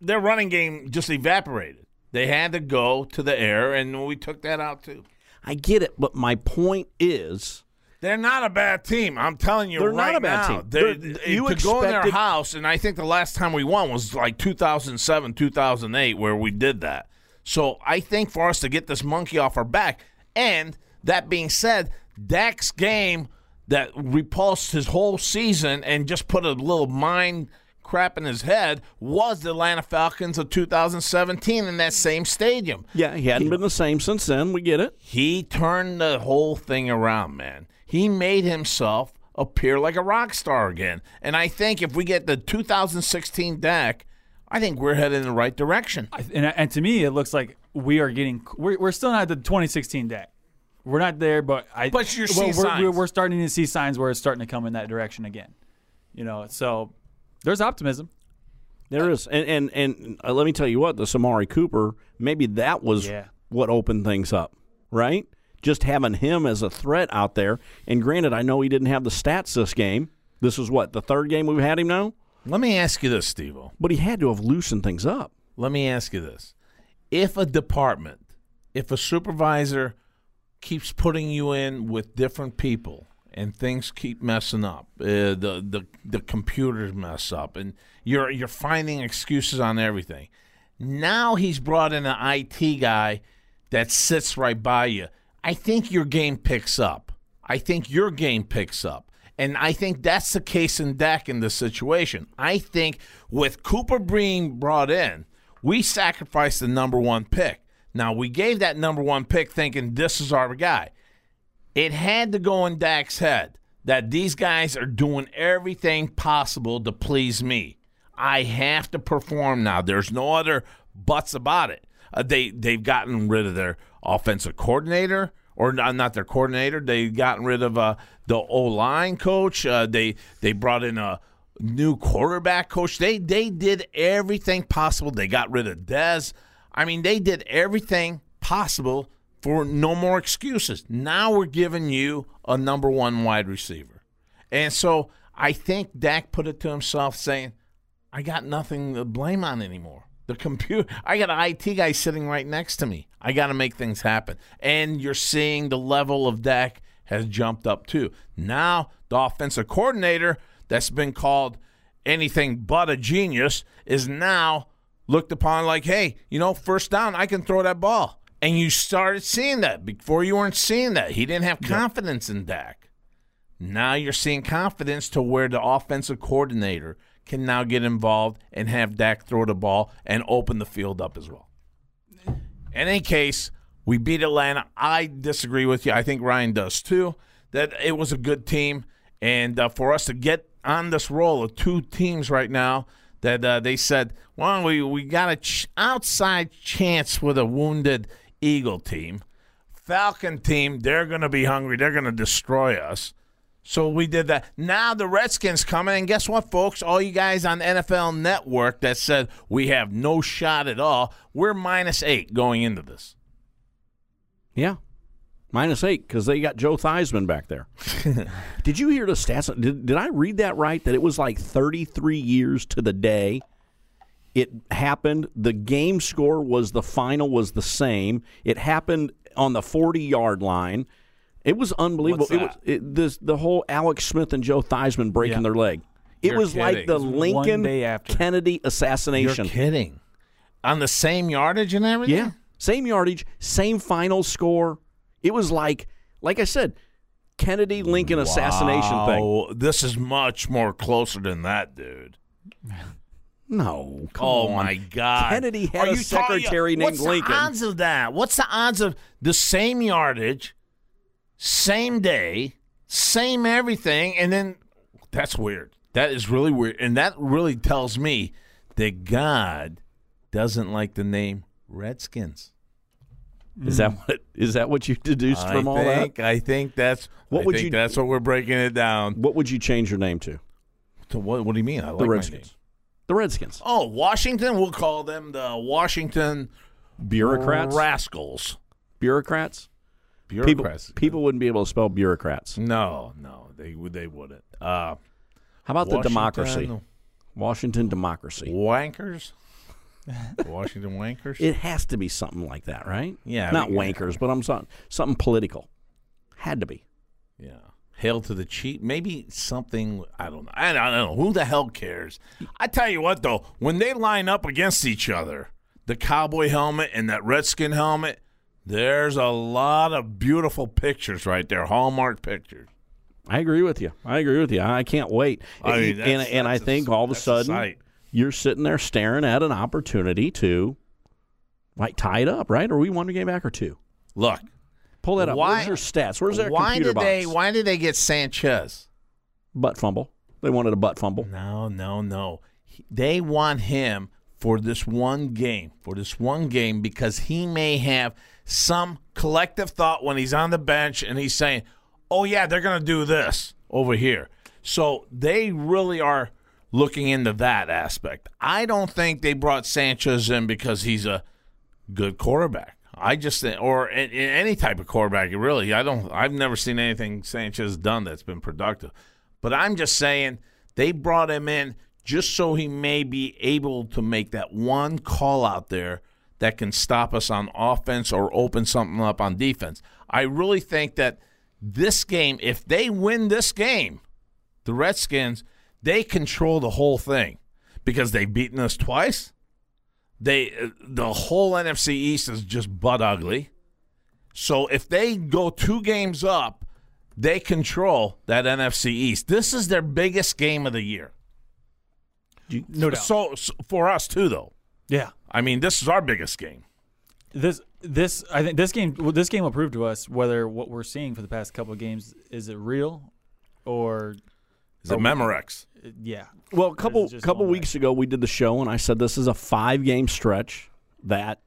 [SPEAKER 5] their running game just evaporated. They had to go to the air, and we took that out too.
[SPEAKER 6] I get it, but my point is
[SPEAKER 5] They're not a bad team. I'm telling you
[SPEAKER 6] They're
[SPEAKER 5] right
[SPEAKER 6] not a bad
[SPEAKER 5] now.
[SPEAKER 6] team.
[SPEAKER 5] They're,
[SPEAKER 6] They're- you
[SPEAKER 5] to go in their house, and I think the last time we won was like 2007, 2008, where we did that. So I think for us to get this monkey off our back, and that being said, Dak's game that repulsed his whole season and just put a little mind crap in his head was the Atlanta Falcons of 2017 in that same stadium.
[SPEAKER 6] yeah, he hadn't been the same since then. We get it.
[SPEAKER 5] He turned the whole thing around, man. He made himself appear like a rock star again. And I think if we get the 2016 Dak, I think we're headed in the right direction.
[SPEAKER 7] I- and, and to me, it looks like we are getting. We're, we're still not at the 2016 Dak. We're not there, but I.
[SPEAKER 5] But you're
[SPEAKER 7] well,
[SPEAKER 5] seeing
[SPEAKER 7] we're,
[SPEAKER 5] signs.
[SPEAKER 7] We're, we're starting to see signs where it's starting to come in that direction again. You know, so there's optimism.
[SPEAKER 6] There is, and and, and uh, let me tell you what, the Samari Cooper, maybe that was
[SPEAKER 7] Yeah.
[SPEAKER 6] what opened things up, right? Just having him as a threat out there. And granted, I know he didn't have the stats this game. This is what the third game we've had him now,
[SPEAKER 5] Let me ask you this, Steve.
[SPEAKER 6] but he had to have loosened things up.
[SPEAKER 5] Let me ask you this. If a department, if a supervisor keeps putting you in with different people and things keep messing up, uh, the, the the computers mess up, and you're you're finding excuses on everything. Now he's brought in an IT guy that sits right by you. I think your game picks up. I think your game picks up. And I think that's the case in Dak in this situation. I think with Cooper being brought in, we sacrificed the number one pick. Now, we gave that number one pick thinking this is our guy. It had to go in Dak's head that these guys are doing everything possible to please me. I have to perform now. There's no other buts about it. Uh, they they've gotten rid of their offensive coordinator, or not, their coordinator. They gotten rid of uh, the O line coach. Uh, they they brought in a new quarterback coach. They they did everything possible. They got rid of Dez. I mean, they did everything possible for no more excuses. Now we're giving you a number one wide receiver. And so I think Dak put it to himself saying, I got nothing to blame on anymore. The computer, I got an IT guy sitting right next to me. I got to make things happen. And you're seeing the level of Dak has jumped up too. Now, the offensive coordinator that's been called anything but a genius is now looked upon like, hey, you know, first down, I can throw that ball. And you started seeing that. Before you weren't seeing that. He didn't have confidence in Dak. Now you're seeing confidence to where the offensive coordinator can now get involved and have Dak throw the ball and open the field up as well. In any case, we beat Atlanta. I disagree with you. I think Ryan does too. That it was a good team, and uh, for us to get on this roll of two teams right now, that uh, they said, well, we we got a ch- outside chance with a wounded Eagle team, Falcon team. They're going to be hungry. They're going to destroy us. So we did that. Now the Redskins coming, and guess what, folks? All you guys on NFL Network that said we have no shot at all, we're minus eight going into this.
[SPEAKER 6] Yeah. Minus eight because they got Joe Theismann back there. *laughs* did you hear the stats? Did, did I read that right? That it was like 33 years to the day it happened. The game score was the final was the same. It happened on the 40 yard line. It was unbelievable.
[SPEAKER 5] What's
[SPEAKER 6] It was
[SPEAKER 5] that?
[SPEAKER 6] it, this, the whole Alex Smith and Joe Theismann breaking
[SPEAKER 7] Yeah.
[SPEAKER 6] their leg. It
[SPEAKER 5] You're
[SPEAKER 6] was like the
[SPEAKER 5] It was
[SPEAKER 7] one
[SPEAKER 6] Lincoln
[SPEAKER 7] day after.
[SPEAKER 6] Kennedy
[SPEAKER 5] You're
[SPEAKER 6] assassination.
[SPEAKER 5] kidding. On the same yardage and everything?
[SPEAKER 6] Yeah. Same yardage, same final score. It was like, like I said, Kennedy Lincoln assassination thing.
[SPEAKER 5] Wow, This is much more closer than that, dude.
[SPEAKER 6] No, come
[SPEAKER 5] oh
[SPEAKER 6] on.
[SPEAKER 5] my God!
[SPEAKER 6] Kennedy had
[SPEAKER 5] Are
[SPEAKER 6] a
[SPEAKER 5] you talking-
[SPEAKER 6] secretary named
[SPEAKER 5] What's
[SPEAKER 6] Lincoln.
[SPEAKER 5] the odds of that? What's the odds of the same yardage, same day, same everything, and then that's weird. That is really weird, and that really tells me that God doesn't like the name Redskins.
[SPEAKER 6] Is that mm. what is that what you deduced from all
[SPEAKER 5] think,
[SPEAKER 6] that?
[SPEAKER 5] I think that's.
[SPEAKER 6] What
[SPEAKER 5] I
[SPEAKER 6] would
[SPEAKER 5] think
[SPEAKER 6] you-
[SPEAKER 5] That's what we're breaking it down.
[SPEAKER 6] What would you change your name to?
[SPEAKER 5] To what? What do you mean? I like
[SPEAKER 6] The
[SPEAKER 5] my
[SPEAKER 6] Redskins.
[SPEAKER 5] name.
[SPEAKER 6] The Redskins.
[SPEAKER 5] Oh, Washington. We'll call them the Washington
[SPEAKER 6] Bureaucrats.
[SPEAKER 5] rascals.
[SPEAKER 6] bureaucrats. People,
[SPEAKER 5] Bureaucrats.
[SPEAKER 6] people wouldn't be able to spell bureaucrats.
[SPEAKER 5] No, no, they would. They wouldn't. Uh,
[SPEAKER 6] How about the democracy? Washington democracy.
[SPEAKER 5] Wankers. *laughs* Washington wankers.
[SPEAKER 6] It has to be something like that, right?
[SPEAKER 5] Yeah,
[SPEAKER 6] Not
[SPEAKER 5] we-
[SPEAKER 6] wankers, but I'm something something political. Had to be.
[SPEAKER 5] yeah. Hail to the chief. Maybe something. I don't know. I don't know. Who the hell cares? I tell you what, though, when they line up against each other, the cowboy helmet and that redskin helmet, there's a lot of beautiful pictures right there. Hallmark pictures.
[SPEAKER 6] I agree with you. I agree with you. I can't wait.
[SPEAKER 5] I mean,
[SPEAKER 6] and and I
[SPEAKER 5] a-
[SPEAKER 6] think all of a
[SPEAKER 5] that's a
[SPEAKER 6] sudden you're sitting there staring at an opportunity to like tie it up, right? Or we one to game back or two?
[SPEAKER 5] Look,
[SPEAKER 6] Pull that up.
[SPEAKER 5] Why-
[SPEAKER 6] Where's their stats? Where's their
[SPEAKER 5] why
[SPEAKER 6] computer
[SPEAKER 5] did they? Why did they get Sanchez?
[SPEAKER 6] butt fumble? They wanted a butt fumble.
[SPEAKER 5] No, no, no. He- They want him for this one game, for this one game, because he may have some collective thought when he's on the bench and he's saying, "Oh yeah, they're going to do this over here." So they really are looking into that aspect. I don't think they brought Sanchez in because he's a good quarterback. I just think, or any type of quarterback, really. I don't. I've never seen anything Sanchez done that's been productive. But I'm just saying they brought him in just so he may be able to make that one call out there that can stop us on offense or open something up on defense. I really think that this game, if they win this game, the Redskins, they control the whole thing because they've beaten us twice. They the whole NFC East is just butt ugly. So if they go two games up, they control that NFC East. This is their biggest game of the year.
[SPEAKER 7] No doubt.
[SPEAKER 5] So, so for us too, though.
[SPEAKER 7] Yeah.
[SPEAKER 5] I mean, this is our biggest game.
[SPEAKER 7] This this I think this game well, this game will prove to us whether what we're seeing for the past couple of games is it real or
[SPEAKER 5] Is it Memorex?
[SPEAKER 7] uh, yeah.
[SPEAKER 6] Well, a couple couple
[SPEAKER 7] one way?
[SPEAKER 6] weeks ago, we did the show, and I said this is a five game stretch that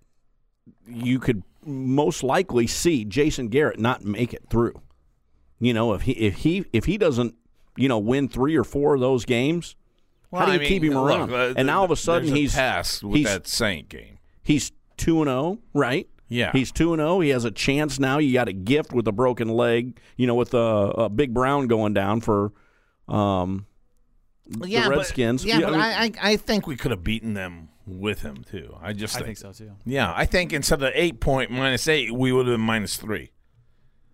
[SPEAKER 6] you could most likely see Jason Garrett not make it through. You know, if he if he if he doesn't, you know, win three or four of those games, how do you
[SPEAKER 5] I
[SPEAKER 6] keep
[SPEAKER 5] mean,
[SPEAKER 6] him
[SPEAKER 5] look,
[SPEAKER 6] around?
[SPEAKER 5] uh,
[SPEAKER 6] and now all of a sudden
[SPEAKER 5] there's
[SPEAKER 6] he's
[SPEAKER 5] task with
[SPEAKER 6] he's
[SPEAKER 5] that Saint game.
[SPEAKER 6] he's two and zero, right?
[SPEAKER 5] Yeah.
[SPEAKER 6] he's two and zero. He has a chance now. You got a gift with a broken leg, you know, with a, a big Brown going down for um,
[SPEAKER 5] yeah,
[SPEAKER 6] the Redskins.
[SPEAKER 5] But, yeah,
[SPEAKER 6] Yeah,
[SPEAKER 5] but
[SPEAKER 6] I mean-
[SPEAKER 5] I, I, I think we could have beaten them with him too. I just
[SPEAKER 7] I
[SPEAKER 5] think,
[SPEAKER 7] think so too.
[SPEAKER 5] Yeah, I think instead of eight point minus eight, we would have been minus three.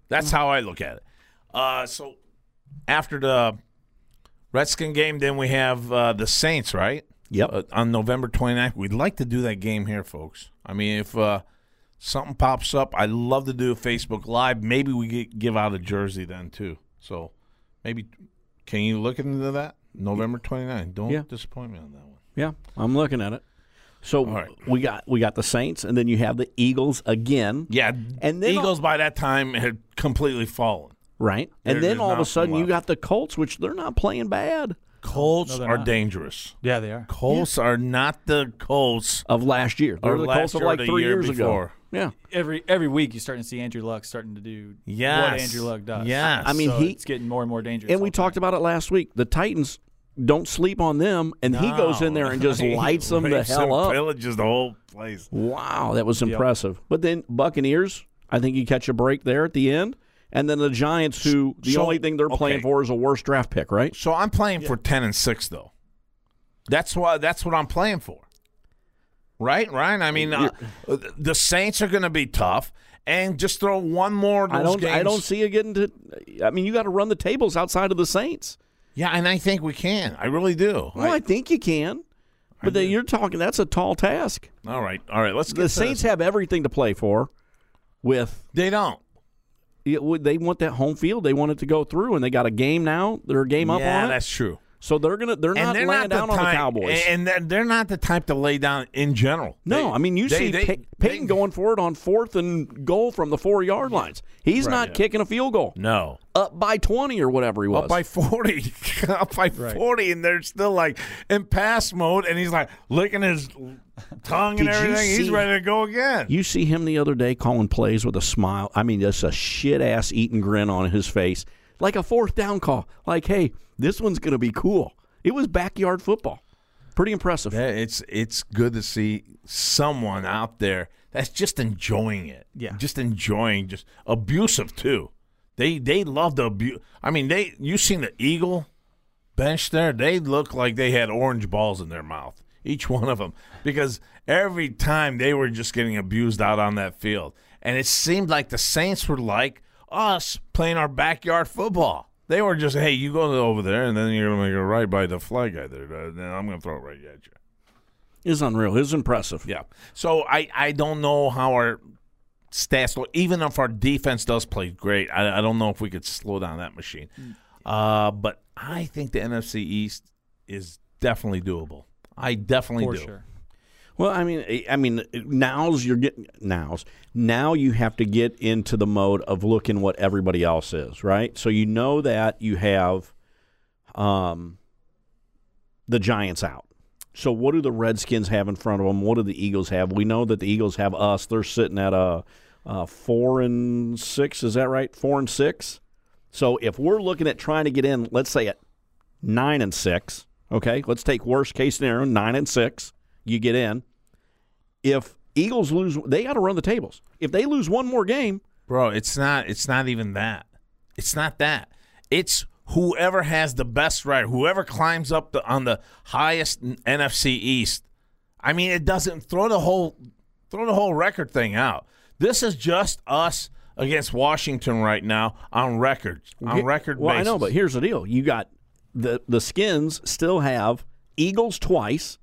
[SPEAKER 5] That's how I look at it. Uh, so after the Redskin game, then we have uh, the Saints, right?
[SPEAKER 6] Yep.
[SPEAKER 5] Uh, on November 29th. We'd like to do that game here, folks. I mean, if uh, something pops up, I'd love to do a Facebook Live. Maybe we get, give out a jersey then, too. So maybe, can you look into that? November 29th. Don't
[SPEAKER 6] Yeah.
[SPEAKER 5] disappoint me on that one.
[SPEAKER 6] Yeah, I'm looking at it. So
[SPEAKER 5] right.
[SPEAKER 6] we got we got the Saints, and then you have the Eagles again.
[SPEAKER 5] Yeah,
[SPEAKER 6] And then-
[SPEAKER 5] Eagles by that time had completely fallen.
[SPEAKER 6] Right,
[SPEAKER 5] There-
[SPEAKER 6] and then all of a
[SPEAKER 5] nothing
[SPEAKER 6] sudden you got the Colts, which they're not playing bad
[SPEAKER 5] Colts
[SPEAKER 7] No, they're
[SPEAKER 5] are
[SPEAKER 7] not.
[SPEAKER 5] dangerous.
[SPEAKER 7] Yeah, they are.
[SPEAKER 5] Colts are not the Colts
[SPEAKER 6] of last year. They're
[SPEAKER 5] Or
[SPEAKER 6] the
[SPEAKER 5] last
[SPEAKER 6] Colts of
[SPEAKER 5] year or
[SPEAKER 6] like
[SPEAKER 5] the
[SPEAKER 6] three
[SPEAKER 5] year
[SPEAKER 6] years
[SPEAKER 5] before.
[SPEAKER 6] ago. Yeah,
[SPEAKER 7] Every every week you're starting to see Andrew Luck starting to do
[SPEAKER 5] Yes.
[SPEAKER 7] what Andrew Luck does.
[SPEAKER 5] Yes.
[SPEAKER 6] I mean,
[SPEAKER 7] So
[SPEAKER 6] he-
[SPEAKER 7] it's getting more and more dangerous.
[SPEAKER 6] and we
[SPEAKER 7] all the
[SPEAKER 6] talked
[SPEAKER 7] time.
[SPEAKER 6] about it last week. The Titans don't sleep on them, and he goes in there and just *laughs*
[SPEAKER 5] He
[SPEAKER 6] lights them the
[SPEAKER 5] rapes and
[SPEAKER 6] hell up.
[SPEAKER 5] Pillages the whole place.
[SPEAKER 6] Wow, that was impressive. But then Buccaneers, I think you catch a break there at the end, and then the Giants, who the
[SPEAKER 5] So-
[SPEAKER 6] only thing they're playing for is a worse draft pick, right?
[SPEAKER 5] So I'm playing for ten and six though. That's why. That's what I'm playing for. Right, Ryan. I mean, uh, the Saints are going to be tough, and just throw one more. Of those
[SPEAKER 6] I don't.
[SPEAKER 5] Games.
[SPEAKER 6] I don't see you getting to. I mean, you got to run the tables outside of the Saints.
[SPEAKER 5] Yeah, and I think we can. I really do.
[SPEAKER 6] Well, I think you can, but then you're talking. That's a tall task.
[SPEAKER 5] all right, all right. Let's get
[SPEAKER 6] The
[SPEAKER 5] to
[SPEAKER 6] Saints
[SPEAKER 5] this.
[SPEAKER 6] have everything to play for. With
[SPEAKER 5] They don't.
[SPEAKER 6] It they want that home field. They want it to go through, and they got a game now. They're a game up
[SPEAKER 5] yeah,
[SPEAKER 6] on it.
[SPEAKER 5] that's true.
[SPEAKER 6] So they're gonna. They're not
[SPEAKER 5] they're
[SPEAKER 6] laying
[SPEAKER 5] not
[SPEAKER 6] down
[SPEAKER 5] the
[SPEAKER 6] on the Cowboys.
[SPEAKER 5] and they're, they're not the type to lay down in general.
[SPEAKER 6] no,
[SPEAKER 5] They-
[SPEAKER 6] I mean you
[SPEAKER 5] they-
[SPEAKER 6] see
[SPEAKER 5] they-
[SPEAKER 6] Pey- Payton
[SPEAKER 5] they-
[SPEAKER 6] going for it on fourth and goal from the four yard lines. He's not kicking a field goal.
[SPEAKER 5] No,
[SPEAKER 6] Up by twenty or whatever he was. *laughs*
[SPEAKER 5] up by 40 up by 40 and they're still like in pass mode and he's like licking his tongue and
[SPEAKER 6] Did you
[SPEAKER 5] everything he's ready to go again
[SPEAKER 6] You see him the other day calling plays with a smile. I mean, just a shit ass eating grin on his face, like a fourth down call. Like, hey, this one's going to be cool. It was backyard football. Pretty impressive.
[SPEAKER 5] Yeah, it's it's good to see someone out there that's just enjoying it
[SPEAKER 7] Yeah.
[SPEAKER 5] just enjoying just abusive too they they love the abuse i mean they you seen the eagle bench there they look like they had orange balls in their mouth each one of them because every time they were just getting abused out on that field and it seemed like the saints were like us playing our backyard football they were just hey you go over there and then you're gonna make it right by the flag guy there and then i'm gonna throw it right at you
[SPEAKER 6] It's unreal. It's impressive.
[SPEAKER 5] yeah. So I, I don't know how our stats look. Even if our defense does play great, I, I don't know if we could slow down that machine. Uh, but I think the NFC East is definitely doable. I definitely
[SPEAKER 7] for
[SPEAKER 5] do.
[SPEAKER 7] sure.
[SPEAKER 6] Well, I mean, I- mean, now's you're getting now's now you have to get into the mode of looking what everybody else is, right? So you know that you have, um, the Giants out. So what do the Redskins have in front of them? What do the Eagles have? We know that the Eagles have us. They're sitting at a, a four and six. Is that right? Four and six. So if we're looking at trying to get in, let's say at nine and six. Okay, let's take worst case scenario, nine and six. You get in. If Eagles lose, they got to run the tables. If they lose one more game,
[SPEAKER 5] Bro, it's not it's not even that. It's not that. It's whoever has the best right, whoever climbs up the, on the highest NFC East. I mean, it doesn't throw the whole throw the whole record thing out. This is just us against Washington right now on records on record
[SPEAKER 6] Well,
[SPEAKER 5] basis.
[SPEAKER 6] I know, but here's the deal: you got the the Skins still have Eagles twice.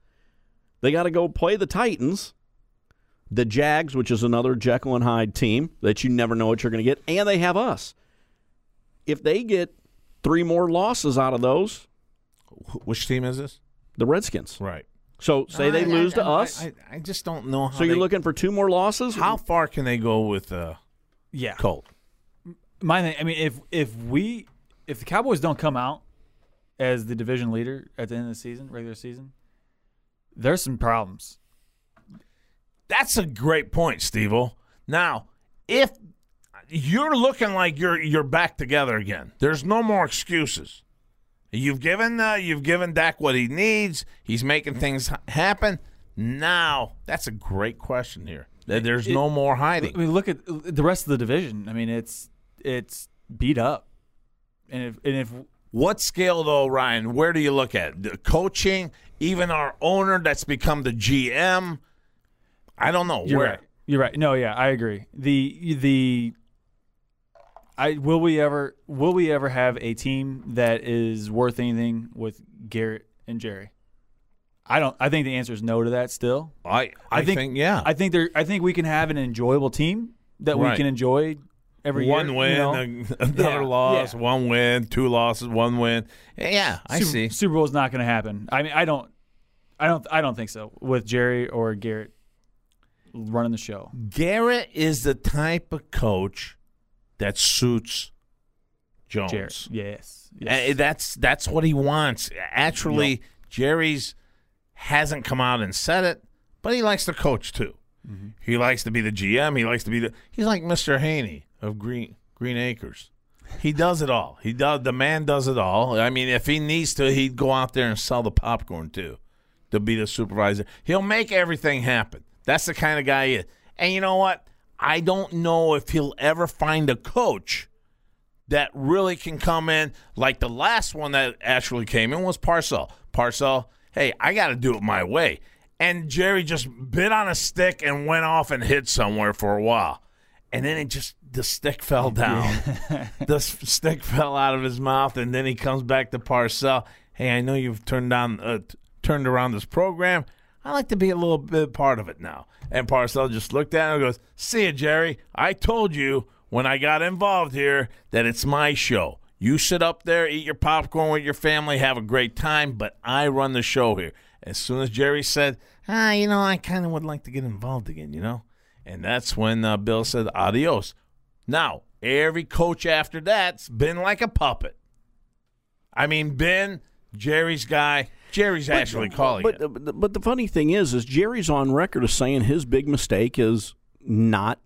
[SPEAKER 6] They got to go play the Titans, the Jags, which is another Jekyll and Hyde team that you never know what you're going to get, and they have us. If they get three more losses out of those,
[SPEAKER 5] which team is this?
[SPEAKER 6] the Redskins.
[SPEAKER 5] Right.
[SPEAKER 6] So say they
[SPEAKER 5] I-
[SPEAKER 6] lose
[SPEAKER 5] I-
[SPEAKER 6] to
[SPEAKER 5] I-
[SPEAKER 6] us.
[SPEAKER 5] I, I just don't know how.
[SPEAKER 6] so you're
[SPEAKER 5] they-
[SPEAKER 6] looking for two more losses.
[SPEAKER 5] How far can they go with uh,
[SPEAKER 7] Yeah.
[SPEAKER 5] Colt?
[SPEAKER 7] My thing, I mean, if if we if the Cowboys don't come out as the division leader at the end of the season, regular season, there's some problems.
[SPEAKER 5] That's a great point, Steve-O. Now, if you're looking like you're you're back together again, there's no more excuses. You've given uh, you've given Dak what he needs. He's making things happen. Now, that's a great question here. There- There's no more hiding.
[SPEAKER 7] I mean, look at the rest of the division. I mean, it's it's beat up, and if and if
[SPEAKER 5] What scale though, Ryan? Where do you look at the coaching? Even our owner that's become the GM. I don't know
[SPEAKER 7] You're
[SPEAKER 5] where.
[SPEAKER 7] right. You're right. No, yeah, I agree. The the I will we ever will we ever have a team that is worth anything with Garrett and Jerry? I don't. I think the answer is no to that. Still,
[SPEAKER 5] I I, think, yeah.
[SPEAKER 7] I think there. I think we can have an enjoyable team that
[SPEAKER 5] Right.
[SPEAKER 7] we can enjoy every
[SPEAKER 5] one
[SPEAKER 7] year.
[SPEAKER 5] win,
[SPEAKER 7] you know? *laughs*
[SPEAKER 5] another
[SPEAKER 7] Yeah,
[SPEAKER 5] loss,
[SPEAKER 7] yeah.
[SPEAKER 5] one win, two losses, one win. Yeah, I
[SPEAKER 7] Super,
[SPEAKER 5] see.
[SPEAKER 7] Super Bowl is not going to happen. I mean, I don't. I don't. I don't think so with Jerry or Garrett running the show.
[SPEAKER 5] Garrett is the type of coach that suits Jones.
[SPEAKER 7] Jerry. Yes.
[SPEAKER 5] Uh, that's that's what he wants. Actually, Jerry's hasn't come out and said it, but he likes to coach too.
[SPEAKER 7] Mm-hmm.
[SPEAKER 5] He likes to be the GM. He likes to be the. He's like Mr. Haney of Green Green Acres. He does it all. He does. The man does it all. I mean, if he needs to, he'd go out there and sell the popcorn too, to be the supervisor. He'll make everything happen. That's the kind of guy he is. And you know what? I don't know if he'll ever find a coach that really can come in like the last one that actually came in was Parcell. Parcell, hey, I got to do it my way. And Jerry just bit on a stick and went off and hid somewhere for a while. And then it just, the stick fell down. the stick fell out of his mouth. And then he comes back to Parcell. Hey, I know you've turned down, uh, turned around this program. I like to be a little bit part of it now. And Parcell just looked at him and goes, See you, Jerry. I told you when I got involved here that it's my show. You sit up there, eat your popcorn with your family, have a great time, but I run the show here. As soon as Jerry said, Ah, you know, I kind of would like to get involved again, you know? And that's when uh, Bill said, Adios. Now, every coach after that's been like a puppet. I mean, Ben, Jerry's guy. Jerry's actually calling
[SPEAKER 6] but,
[SPEAKER 5] it.
[SPEAKER 6] But, but the funny thing is, is Jerry's on record as saying his big mistake is not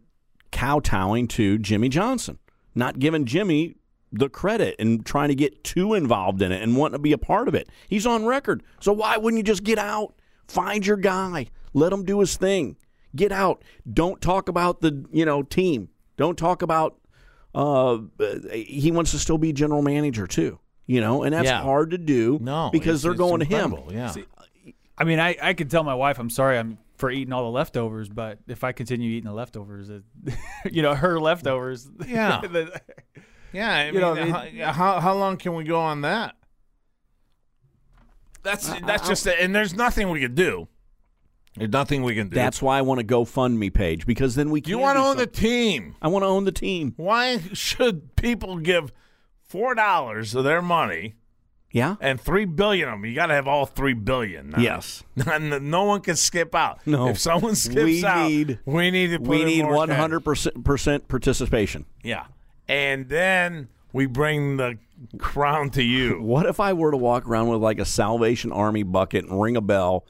[SPEAKER 6] kowtowing to Jimmy Johnson, not giving Jimmy the credit and trying to get too involved in it and wanting to be a part of it. He's on record. So why wouldn't you just get out, find your guy, let him do his thing, get out. Don't talk about the you know team. Don't talk about. Uh, he wants to still be general manager too. You know, and that's
[SPEAKER 5] Yeah.
[SPEAKER 6] hard to do
[SPEAKER 5] No,
[SPEAKER 6] because
[SPEAKER 5] it's-
[SPEAKER 6] they're
[SPEAKER 5] it's
[SPEAKER 6] going to him.
[SPEAKER 5] incredible, Yeah.
[SPEAKER 7] I mean, I, I could tell my wife I'm sorry I'm for eating all the leftovers, but if I continue eating the leftovers, it, *laughs* you know, her leftovers.
[SPEAKER 5] Yeah. *laughs*
[SPEAKER 7] the-
[SPEAKER 5] Yeah, I
[SPEAKER 7] You know, it-
[SPEAKER 5] how, how how long can we go on that? That's that's just it, and there's nothing we could do. There's nothing we can do.
[SPEAKER 6] That's why I want a GoFundMe page because then we can.
[SPEAKER 5] you want to own the team.
[SPEAKER 6] I want to own the team.
[SPEAKER 5] Why should people give four dollars of their money
[SPEAKER 6] Yeah.
[SPEAKER 5] and three billion of them? You got to have all three billion. now.
[SPEAKER 6] Yes. *laughs*
[SPEAKER 5] no no one can skip out.
[SPEAKER 6] No.
[SPEAKER 5] if someone skips
[SPEAKER 6] We
[SPEAKER 5] out,
[SPEAKER 6] need-
[SPEAKER 5] we need to
[SPEAKER 6] We need one hundred percent participation.
[SPEAKER 5] Yeah, and then we bring the crown to you. *laughs*
[SPEAKER 6] What if I were to walk around with like a Salvation Army bucket and ring a bell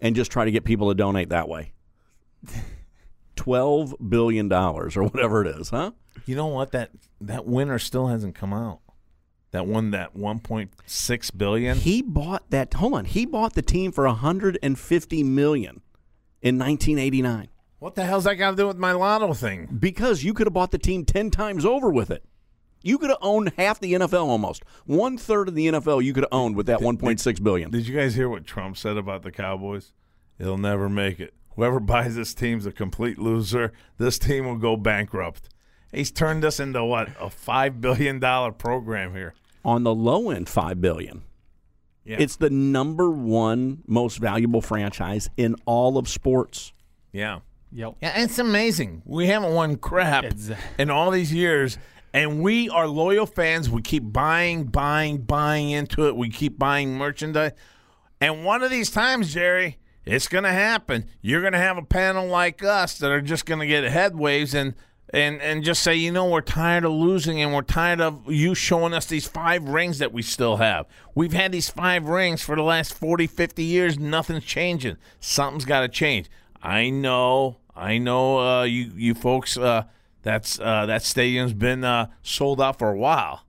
[SPEAKER 6] and just try to get people to donate that way? Twelve billion dollars or whatever it is, huh?
[SPEAKER 5] You know what? That that winner still hasn't come out. That one, that one point six billion.
[SPEAKER 6] He bought that. Hold on, he bought the team for hundred and fifty million in nineteen eighty nine
[SPEAKER 5] What the hell's that got to do with my lotto thing?
[SPEAKER 6] because you could have bought the team ten times over with it. You could have owned half the NFL almost. One third of the NFL you could have owned with that one point six billion.
[SPEAKER 5] Did you guys hear what Trump said about the Cowboys? They'll never make it. Whoever *laughs* buys this team's a complete loser. This team will go bankrupt. He's turned us into what a five billion dollar program here.
[SPEAKER 6] On the low end, five billion.
[SPEAKER 5] Yeah.
[SPEAKER 6] It's the number one most valuable franchise in all of sports.
[SPEAKER 5] Yeah.
[SPEAKER 7] Yep.
[SPEAKER 5] Yeah, it's amazing. We haven't won crap
[SPEAKER 7] Exact-
[SPEAKER 5] in all these years, and we are loyal fans. We keep buying, buying, buying into it. We keep buying merchandise. And one of these times, Jerry, it's going to happen. You're going to have a panel like us that are just going to get head waves and and and just say, you know, we're tired of losing and we're tired of you showing us these five rings that we still have. We've had these five rings for the last 40, 50 years. Nothing's changing. Something's got to change. I know I know uh, you you folks. Uh, that's uh, that stadium's been uh, sold out for a while,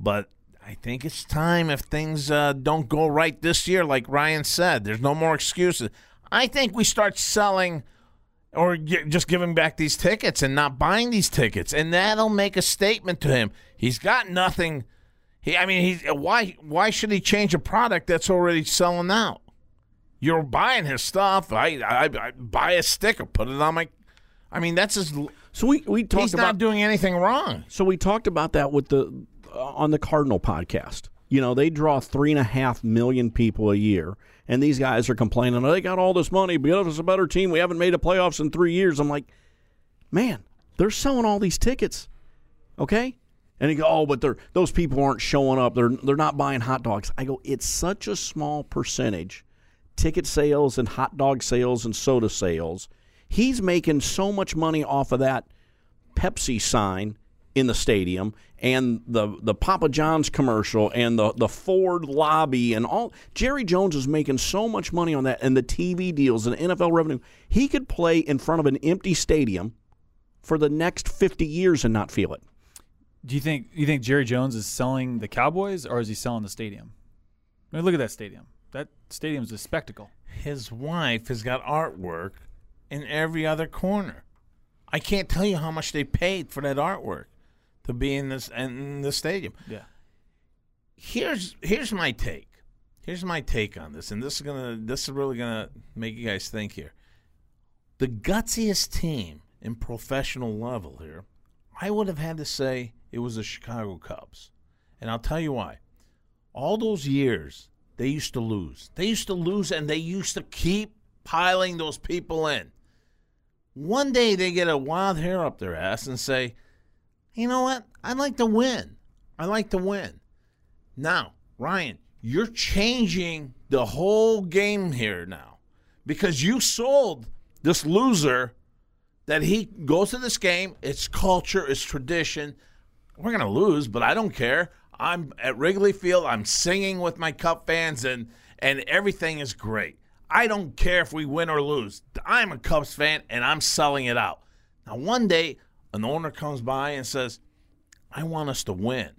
[SPEAKER 5] but I think it's time if things uh, don't go right this year, like Ryan said. There's no more excuses. I think we start selling or just giving back these tickets and not buying these tickets, and that'll make a statement to him. He's got nothing. He, I mean, he why why should he change a product that's already selling out? You're buying his stuff. I I, I buy a sticker, put it on my. I mean, that's his.
[SPEAKER 6] So we we talked
[SPEAKER 5] He's
[SPEAKER 6] about
[SPEAKER 5] not doing anything wrong.
[SPEAKER 6] So we talked about that with the uh, on the Cardinal podcast. You know, they draw three and a half million people a year, and these guys are complaining, oh, they got all this money, give us a better team. We haven't made the playoffs in three years. I'm like, man, they're selling all these tickets, okay? And you go, oh, but they're, those people aren't showing up. They're they're not buying hot dogs. I go, it's such a small percentage, ticket sales and hot dog sales and soda sales. He's making so much money off of that Pepsi sign in the stadium and the the Papa John's commercial and the the Ford lobby and all Jerry Jones is making so much money on that and the TV deals and NFL revenue. He could play in front of an empty stadium for the next 50 years and not feel it.
[SPEAKER 7] Do you think you think Jerry Jones is selling the Cowboys or is he selling the stadium? I mean, look at that stadium. That stadium's a spectacle.
[SPEAKER 5] His wife has got artwork in every other corner. I can't tell you how much they paid for that artwork to be in this in the stadium.
[SPEAKER 7] Yeah.
[SPEAKER 5] Here's here's my take. Here's my take on this, and this is gonna this is really gonna make you guys think here. The gutsiest team in professional level here, I would have had to say it was the Chicago Cubs, and I'll tell you why. All those years they used to lose. They used to lose, and they used to keep piling those people in. One day they get a wild hair up their ass and say, you know what? I'd like to win. I like to win. Now, Ryan, you're changing the whole game here now because you sold this loser that he goes to this game. It's culture, it's tradition. We're going to lose, but I don't care. I'm at Wrigley Field. I'm singing with my Cubs fans, and, and everything is great. I don't care if we win or lose. I'm a Cubs fan, and I'm selling it out. Now, one day, an owner comes by and says, I want us to win.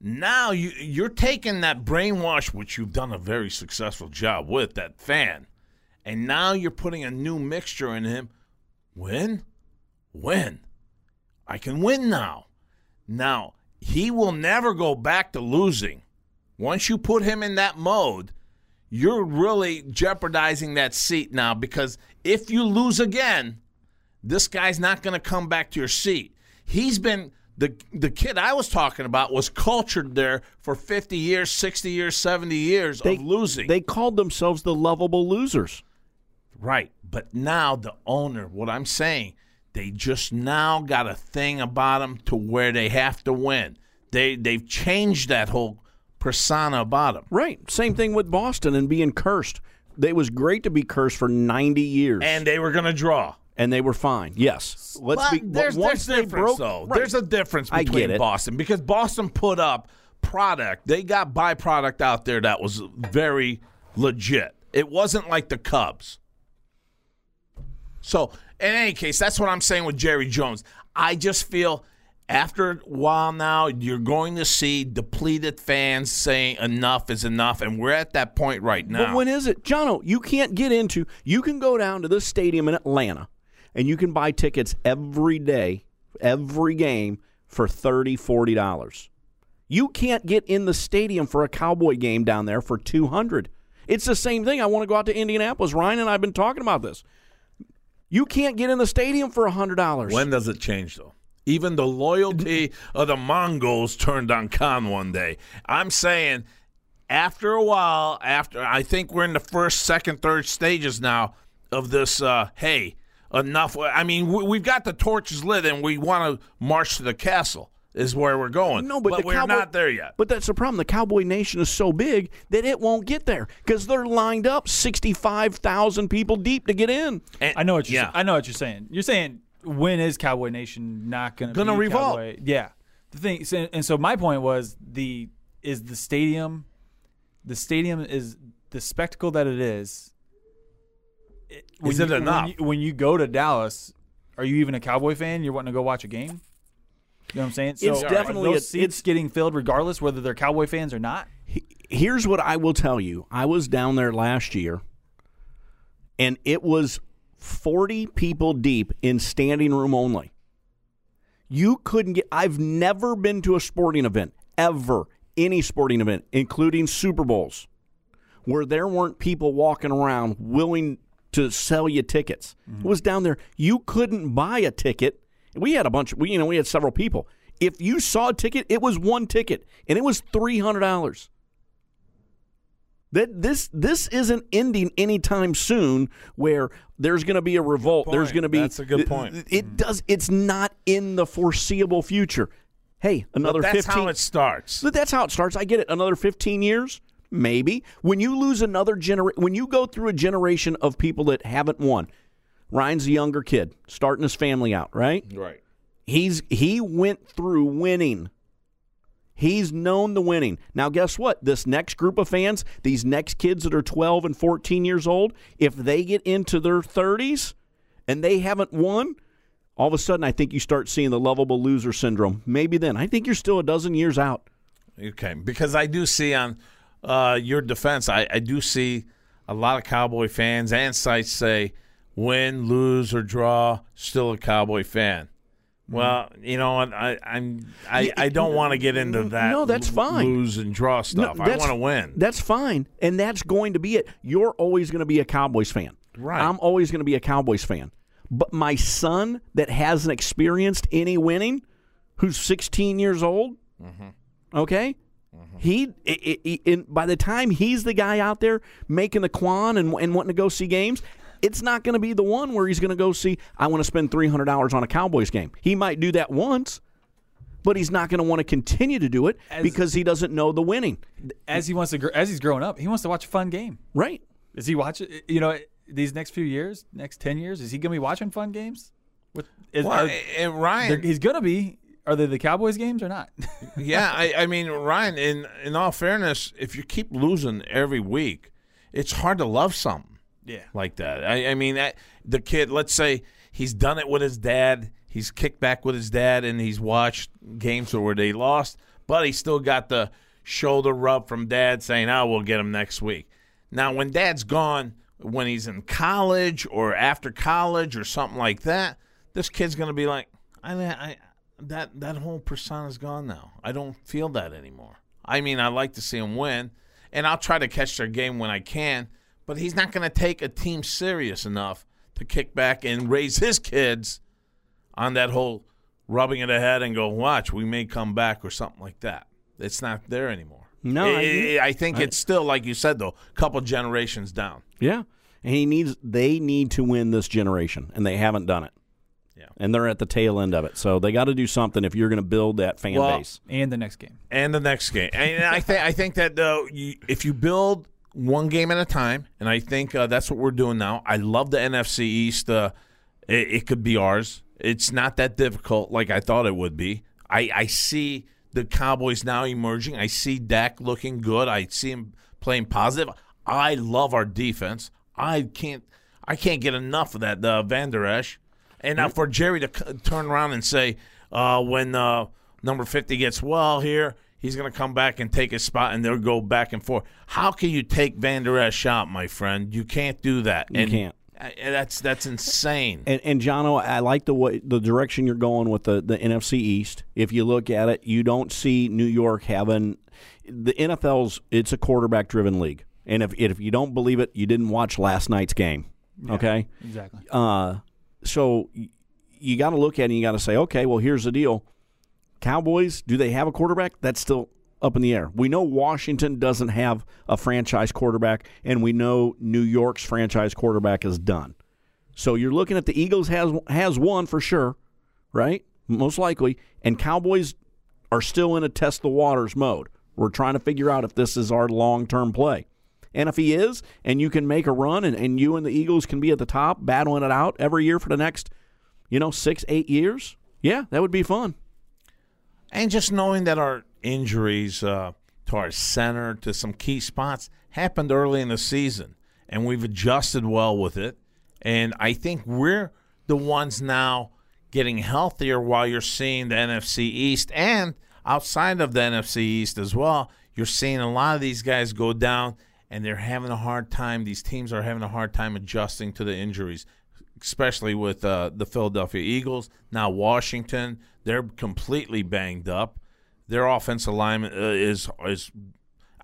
[SPEAKER 5] Now you, you're taking that brainwash, which you've done a very successful job with, that fan, and now you're putting a new mixture in him. Win? Win. I can win now. Now, he will never go back to losing. Once you put him in that mode, you're really jeopardizing that seat now because if you lose again, this guy's not going to come back to your seat. He's been the the kid I was talking about was cultured there for 50 years, 60 years, 70 years
[SPEAKER 6] They
[SPEAKER 5] of losing.
[SPEAKER 6] They called themselves the lovable losers.
[SPEAKER 5] right. But now the owner, what I'm saying, they just now got a thing about them to where they have to win. They they've changed that whole persona about them.
[SPEAKER 6] Right. Same thing with Boston and being cursed. It was great to be cursed for 90 years.
[SPEAKER 5] And they were going to draw.
[SPEAKER 6] and they were fine. Yes. Let's
[SPEAKER 5] But
[SPEAKER 6] be
[SPEAKER 5] there's,
[SPEAKER 6] once
[SPEAKER 5] there's
[SPEAKER 6] they
[SPEAKER 5] difference
[SPEAKER 6] broke,
[SPEAKER 5] though.
[SPEAKER 6] Right.
[SPEAKER 5] There's a difference
[SPEAKER 6] I
[SPEAKER 5] between
[SPEAKER 6] get it.
[SPEAKER 5] Boston because Boston put up product. They got byproduct out there that was very legit. It wasn't like the Cubs. So, in any case, that's what I'm saying with Jerry Jones. I just feel after a while now, you're going to see depleted fans saying enough is enough, and we're at that point right now.
[SPEAKER 6] But when is it? Johno, you can't get into you can go down to this stadium in Atlanta and you can buy tickets every day, every game for 30 40 dollars. You can't get in the stadium for a Cowboy game down there for 200. It's the same thing. I want to go out to Indianapolis. Ryan and I have been talking about this. You can't get in the stadium for $100.
[SPEAKER 5] When does it change, though? Even the loyalty of the Mongols turned on Khan one day. I'm saying, after a while, after I think we're in the first, second, third stages now of this. Uh, hey, enough. I mean, we, we've got the torches lit, and we want to march to the castle. Is where we're going.
[SPEAKER 6] No, but, the
[SPEAKER 5] we're
[SPEAKER 6] Cowboy-
[SPEAKER 5] not there yet.
[SPEAKER 6] But that's the problem. The Cowboy Nation is so big that it won't get there because they're lined up sixty-five thousand people deep to get in.
[SPEAKER 5] And-
[SPEAKER 7] I know what you're.
[SPEAKER 5] yeah.
[SPEAKER 7] I know what you're saying. You're saying when is Cowboy Nation not going to
[SPEAKER 5] Gonna
[SPEAKER 7] be
[SPEAKER 5] revolt.
[SPEAKER 7] Cowboy? Yeah. The thing, so, and so my point was the is the stadium, the stadium is the spectacle that it is. when
[SPEAKER 5] Is it
[SPEAKER 7] you,
[SPEAKER 5] enough?
[SPEAKER 7] When you, when you go to Dallas, are you even a Cowboy fan? You're wanting to go watch a game. You know what I'm saying? So
[SPEAKER 6] It's definitely
[SPEAKER 7] those
[SPEAKER 6] a-
[SPEAKER 7] seats
[SPEAKER 6] it's-
[SPEAKER 7] getting filled regardless whether they're Cowboy fans or not.
[SPEAKER 6] Here's what I will tell you. I was down there last year, and it was 40 people deep in standing room only. You couldn't get. I've never been to a sporting event, ever, any sporting event, including Super Bowls, where there weren't people walking around willing to sell you tickets. It was down there. You couldn't buy a ticket. We had a bunch. We you know we had several people. If you saw a ticket, it was one ticket, and it was three hundred dollars. That this this isn't ending anytime soon. Where there's going to be a revolt. There's going to be.
[SPEAKER 5] That's a good
[SPEAKER 6] it-
[SPEAKER 5] point.
[SPEAKER 6] It, does. It's not in the foreseeable future. Hey, another
[SPEAKER 5] But that's
[SPEAKER 6] 15
[SPEAKER 5] how it starts.
[SPEAKER 6] but that's how it starts. I get it. Another 15 years, maybe. When you lose another generation, when you go through a generation of people that haven't won, Ryan's a younger kid, starting his family out, right?
[SPEAKER 5] Right.
[SPEAKER 6] He's he went through winning. He's known the winning. Now, guess what? This next group of fans, these next kids that are 12 and 14 years old, if they get into their 30s and they haven't won, all of a sudden, I think you start seeing the lovable loser syndrome. Maybe then. I think you're still a dozen years out.
[SPEAKER 5] Okay, because I do see on uh, your defense, I, I do see a lot of Cowboy fans and sites say, win, lose, or draw, still a Cowboy fan. Mm-hmm. Well, you know what? I, I'm I, I don't want to get into mm, that.
[SPEAKER 6] No, that's fine.
[SPEAKER 5] Lose and draw stuff. I want to win.
[SPEAKER 6] That's fine, and that's going to be it. You're always going to be a Cowboys fan.
[SPEAKER 5] Right.
[SPEAKER 6] I'm always going to be a Cowboys fan. But my son that hasn't experienced any winning, who's 16 years old,
[SPEAKER 5] Mm-hmm.
[SPEAKER 6] okay, mm-hmm. he, i- in, by the time he's the guy out there making the quan and, and wanting to go see games, it's not going to be the one where he's going to go see. I want to spend three hundred dollars on a Cowboys game. He might do that once, but he's not going to want to continue to do it
[SPEAKER 7] As-
[SPEAKER 6] because he doesn't know the winning.
[SPEAKER 7] As he wants to, as he's growing up, he wants to watch a fun game.
[SPEAKER 6] Right.
[SPEAKER 7] Is he watching? You know, these next few years, next ten years, is he going to be watching fun games? With is,
[SPEAKER 5] Well,
[SPEAKER 7] are-
[SPEAKER 5] and Ryan,
[SPEAKER 7] he's going to be. Are they the Cowboys games or not? *laughs*
[SPEAKER 5] yeah, I, I mean, Ryan. In in all fairness, if you keep losing every week, it's hard to love something.
[SPEAKER 7] Yeah.
[SPEAKER 5] like that. I, I mean, that, the kid. Let's say he's done it with his dad. He's kicked back with his dad, and he's watched games where they lost, but he still got the shoulder rub from dad saying, "Oh, we'll get him next week." Now, when dad's gone, when he's in college or after college or something like that, this kid's gonna be like, "I, I that that whole persona's gone now. I don't feel that anymore." I mean, I like to see him win, and I'll try to catch their game when I can. But he's not going to take a team serious enough to kick back and raise his kids on that whole rubbing it ahead and go, watch, we may come back or something like that. It's not there anymore.
[SPEAKER 6] No,
[SPEAKER 5] I,
[SPEAKER 6] I-
[SPEAKER 5] I think it's still like you said though, a couple generations down.
[SPEAKER 6] Yeah. And he needs they need to win this generation and they haven't done it.
[SPEAKER 5] Yeah.
[SPEAKER 6] And they're at the tail end of it. So they got to do something if you're going to build that fan
[SPEAKER 5] Well,
[SPEAKER 6] base.
[SPEAKER 7] and the next game.
[SPEAKER 5] and the next game. And I think I think that though, you, if you build one game at a time, and I think uh, that's what we're doing now. I love the NFC East. Uh, it, it could be ours. It's not that difficult like I thought it would be. I, I see the Cowboys now emerging. I see Dak looking good. I see him playing positive. I love our defense. I can't I can't get enough of that uh, Vander Esch. And now for Jerry to c- turn around and say uh, when uh, number fifty gets well here, he's going to come back and take his spot, and they'll go back and forth. How can you take Vander Esch out, my friend? You can't do that.
[SPEAKER 6] You
[SPEAKER 5] and
[SPEAKER 6] can't.
[SPEAKER 5] uh, that's that's insane.
[SPEAKER 6] And, and Johno, I like the way the direction you're going with the, the NFC East. If you look at it, you don't see New York having the NFL's. It's a quarterback driven league, and if if you don't believe it, you didn't watch last night's game. Okay,
[SPEAKER 7] Exactly.
[SPEAKER 6] uh, so you got to look at it and you got to say, okay, well, here's the deal. Cowboys, do they have a quarterback? That's still up in the air. We know Washington doesn't have a franchise quarterback, and we know New York's franchise quarterback is done. So you're looking at the Eagles has has one for sure, right? Most likely, and Cowboys are still in a test the waters mode. We're trying to figure out if this is our long term play. And if he is, and you can make a run, and, and you and the Eagles can be at the top, battling it out every year for the next, you know, six, eight years, yeah, that would be fun.
[SPEAKER 5] And just knowing that our injuries uh, to our center, to some key spots, happened early in the season, and we've adjusted well with it, And I think we're the ones now getting healthier while you're seeing the NFC East and outside of the NFC East as well. You're seeing a lot of these guys go down and they're having a hard time. These teams are having a hard time adjusting to the injuries, especially with uh, the Philadelphia Eagles. Now, Washington, they're completely banged up. Their offensive line uh, is, is,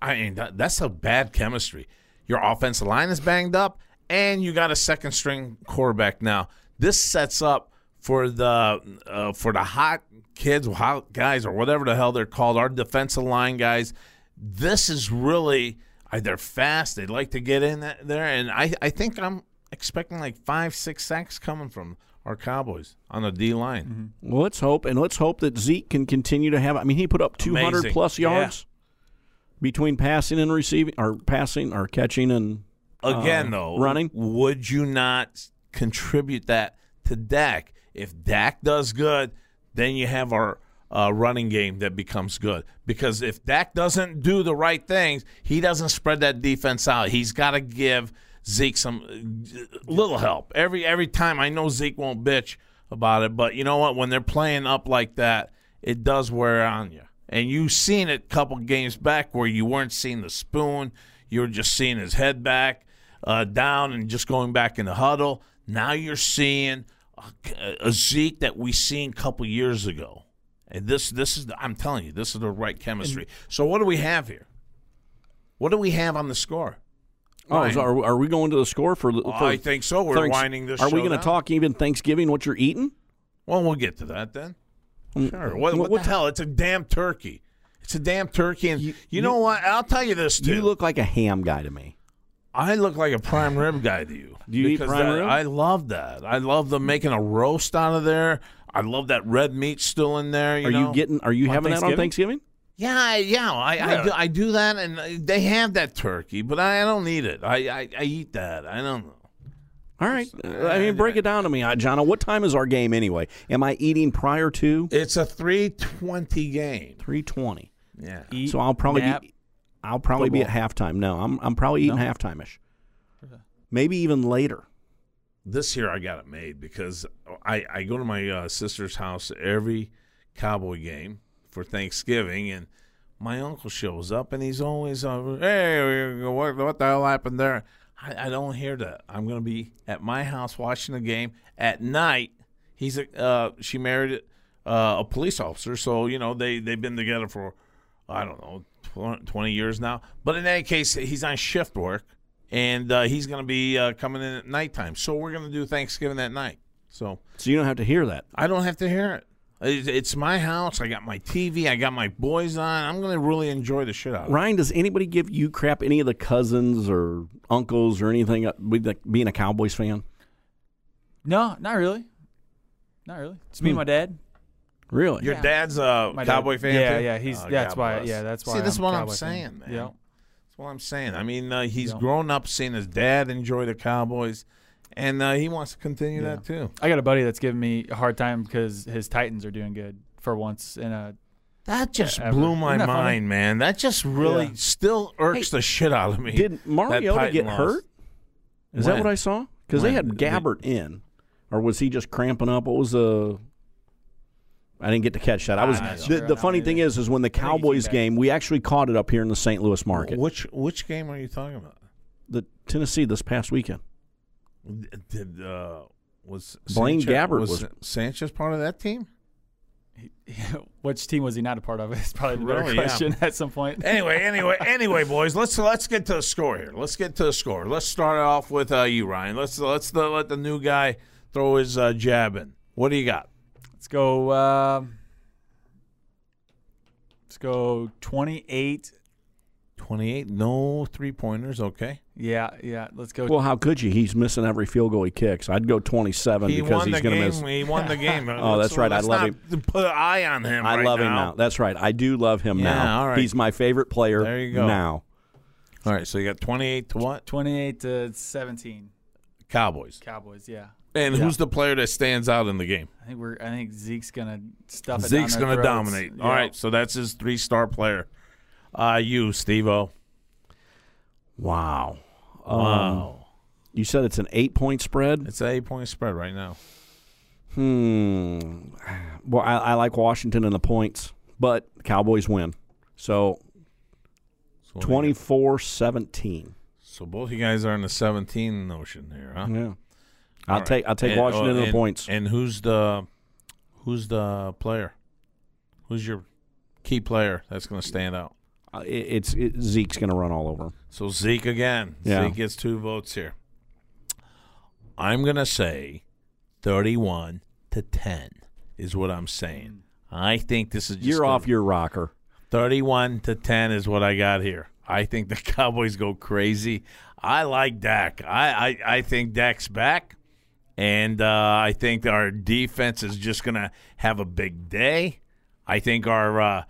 [SPEAKER 5] I mean, that, that's a bad chemistry. Your offensive line is banged up, and you got a second string quarterback now. This sets up for the uh, for the hot kids, hot guys, or whatever the hell they're called, our defensive line guys. This is really uh, they're fast. They like to get in there, and I I think I'm expecting like five six sacks coming from our Cowboys on the D line.
[SPEAKER 6] Well, let's hope, and let's hope that Zeke can continue to have. I mean, he put up 200
[SPEAKER 5] Amazing.
[SPEAKER 6] plus
[SPEAKER 5] Yeah.
[SPEAKER 6] yards between passing and receiving, or passing, or catching and
[SPEAKER 5] Again,
[SPEAKER 6] uh,
[SPEAKER 5] though,
[SPEAKER 6] running.
[SPEAKER 5] would you not contribute that to Dak? If Dak does good, then you have our uh, running game that becomes good. Because if Dak doesn't do the right things, he doesn't spread that defense out. He's got to give Zeke some uh, little help every every time. I know Zeke won't bitch about it, but you know what? When they're playing up like that, it does wear on you. And you've seen it a couple games back where you weren't seeing the spoon, you were just seeing his head back uh, down and just going back in the huddle. Now you're seeing a, a Zeke that we seen a couple years ago. And this this is the, I'm telling you, this is the right chemistry. So what do we have here? What do we have on the score?
[SPEAKER 6] Oh, so are, are we going to the score for? the-
[SPEAKER 5] Oh, I think so. We're
[SPEAKER 6] Thanks-
[SPEAKER 5] winding this
[SPEAKER 6] Are we going to talk even Thanksgiving? What you're eating?
[SPEAKER 5] Well, we'll get to that then.
[SPEAKER 6] Mm,
[SPEAKER 5] Sure. What,
[SPEAKER 6] what-
[SPEAKER 5] what, the hell? It's a damn turkey. It's a damn turkey. And you, know what? I'll tell you this too.
[SPEAKER 6] You look like a ham guy to me.
[SPEAKER 5] I look like a prime rib guy to you.
[SPEAKER 6] Do you eat prime
[SPEAKER 5] that-
[SPEAKER 6] rib?
[SPEAKER 5] I love that. I love them making a roast out of there. I love that red meat still in there. You
[SPEAKER 6] are
[SPEAKER 5] know?
[SPEAKER 6] you getting? Are you
[SPEAKER 7] On
[SPEAKER 6] having that on Thanksgiving?
[SPEAKER 5] Yeah, I, yeah. I, I, do, I do that, and uh, they have that turkey, but I, I don't need it. I, I, I eat that. I don't know.
[SPEAKER 6] All right. I mean, break it down to me, uh, Johno. What time is our game anyway? Am I eating prior to
[SPEAKER 5] It's a three twenty game.
[SPEAKER 6] three twenty?
[SPEAKER 5] Yeah.
[SPEAKER 7] Eat,
[SPEAKER 6] So I'll probably
[SPEAKER 7] nap.
[SPEAKER 6] be. I'll probably be at halftime. No, I'm I'm probably eating halftime ish. Maybe even later.
[SPEAKER 5] this year I got it made because I, I go to my uh, sister's house every Cowboy game for Thanksgiving, and my uncle shows up and he's always, uh, hey, what, what the hell happened there? I, I don't hear that. I'm going to be at my house watching the game at night. He's a, uh, she married uh, a police officer, so you know they they've been together for I don't know 20 years now. But in any case, he's on shift work, and uh, he's going to be uh, coming in at nighttime. So we're going to do Thanksgiving that night. So
[SPEAKER 6] So you don't have to hear that.
[SPEAKER 5] I don't have to hear it. It- It's my house. I got my TV. I got my boys on. I'm going to really enjoy the shit out of it.
[SPEAKER 6] Ryan, does anybody give you crap? Any of the cousins or uncles or anything? uh, With being a Cowboys fan,
[SPEAKER 7] No, not really. Not really. It's
[SPEAKER 6] Hmm.
[SPEAKER 7] me and my dad.
[SPEAKER 6] really?
[SPEAKER 5] Your dad's a
[SPEAKER 7] My dad-
[SPEAKER 5] Cowboy fan.
[SPEAKER 7] Yeah,
[SPEAKER 5] too?
[SPEAKER 7] yeah. He's
[SPEAKER 5] Oh,
[SPEAKER 7] that's
[SPEAKER 5] God
[SPEAKER 7] why.
[SPEAKER 5] bless.
[SPEAKER 7] Yeah, that's why.
[SPEAKER 5] See, this is
[SPEAKER 7] I'm
[SPEAKER 5] what
[SPEAKER 7] a
[SPEAKER 5] I'm
[SPEAKER 7] Cowboy fan.
[SPEAKER 5] saying, man.
[SPEAKER 7] Yeah.
[SPEAKER 5] That's what I'm saying. I mean, uh, he's
[SPEAKER 7] Yeah.
[SPEAKER 5] grown up seeing his dad enjoy the Cowboys, and uh, he wants to continue that too.
[SPEAKER 7] I got a buddy that's giving me a hard time because his Titans are doing good for once in a.
[SPEAKER 5] That just
[SPEAKER 7] Ever.
[SPEAKER 5] blew my
[SPEAKER 7] Isn't funny?
[SPEAKER 5] mind, man. That just really
[SPEAKER 7] Yeah.
[SPEAKER 5] still irks the shit out of me.
[SPEAKER 6] Did
[SPEAKER 5] that
[SPEAKER 6] Mariota get
[SPEAKER 5] loss.
[SPEAKER 6] hurt? Is that what I saw? Because they had Gabbert in, or was he just cramping up? What was the? I didn't get to catch that. I was
[SPEAKER 7] I'm
[SPEAKER 6] the, the funny thing is, is when the Cowboys game, we actually caught it up here in the St. Louis market.
[SPEAKER 5] Which which game are you talking about?
[SPEAKER 6] The Tennessee this past weekend.
[SPEAKER 5] Did uh, was
[SPEAKER 6] Blaine
[SPEAKER 5] Sanchez,
[SPEAKER 6] Gabbert
[SPEAKER 5] was,
[SPEAKER 6] was-
[SPEAKER 5] Sanchez part of that team? *laughs*
[SPEAKER 7] Which team was he not a part of? *laughs* It's probably the better
[SPEAKER 5] Really, yeah.
[SPEAKER 7] question at some point. *laughs*
[SPEAKER 5] Anyway, anyway, anyway, boys, let's let's get to the score here. Let's get to the score. Let's start off with uh, you, Ryan. Let's let's uh, let the new guy throw his uh, jab in. What do you got?
[SPEAKER 7] Let's go. um let's go 28.
[SPEAKER 5] No three pointers. Okay.
[SPEAKER 7] Yeah, yeah. Let's go.
[SPEAKER 6] Well, how could you? He's missing every field goal he kicks. I'd go twenty-seven
[SPEAKER 5] He
[SPEAKER 6] because he's going to miss.
[SPEAKER 5] He won the game. *laughs*
[SPEAKER 6] Uh, oh, that's right. I
[SPEAKER 5] let's
[SPEAKER 6] love
[SPEAKER 5] not Put an eye on him.
[SPEAKER 6] I
[SPEAKER 5] right
[SPEAKER 6] love him
[SPEAKER 5] now.
[SPEAKER 6] now. That's right. I do love him
[SPEAKER 5] Yeah,
[SPEAKER 6] now.
[SPEAKER 5] all right.
[SPEAKER 6] He's my favorite player.
[SPEAKER 5] There you go.
[SPEAKER 6] Now,
[SPEAKER 5] All right. So you got twenty-eight to what?
[SPEAKER 7] 28 to 17.
[SPEAKER 5] Cowboys.
[SPEAKER 7] Cowboys. Yeah.
[SPEAKER 5] And
[SPEAKER 7] Yeah.
[SPEAKER 5] who's the player that stands out in the game?
[SPEAKER 7] I think we're. I think Zeke's gonna stuff it.
[SPEAKER 5] Zeke's
[SPEAKER 7] going to
[SPEAKER 5] dominate. All right. So that's his three-star player. Uh, you, Stevo.
[SPEAKER 6] wow. Um, You said it's an eight point spread.
[SPEAKER 5] It's an eight point spread right now.
[SPEAKER 6] Hmm. Well, I, I like Washington in the points, but the Cowboys win. So
[SPEAKER 5] So what do you got?
[SPEAKER 6] 24 17.
[SPEAKER 5] So both you guys are in the 17 notion here, huh?
[SPEAKER 6] Yeah. I'll
[SPEAKER 5] right.
[SPEAKER 6] take I'll take
[SPEAKER 5] And-
[SPEAKER 6] Washington
[SPEAKER 5] oh,
[SPEAKER 6] in the points.
[SPEAKER 5] And who's the who's the player? Who's your key player that's going to stand out?
[SPEAKER 6] Uh, it, it's it, Zeke's going to run all over.
[SPEAKER 5] So Zeke again.
[SPEAKER 6] Yeah.
[SPEAKER 5] Zeke gets two votes here. I'm going to say 31 to 10 is what I'm saying. I think this is just
[SPEAKER 6] You're
[SPEAKER 5] gonna-
[SPEAKER 6] off your rocker.
[SPEAKER 5] 31 to 10 is what I got here. I think the *laughs* Cowboys go crazy. I like Dak. I, I, I think Dak's back. And uh, I think our defense is just going to have a big day. I think our uh,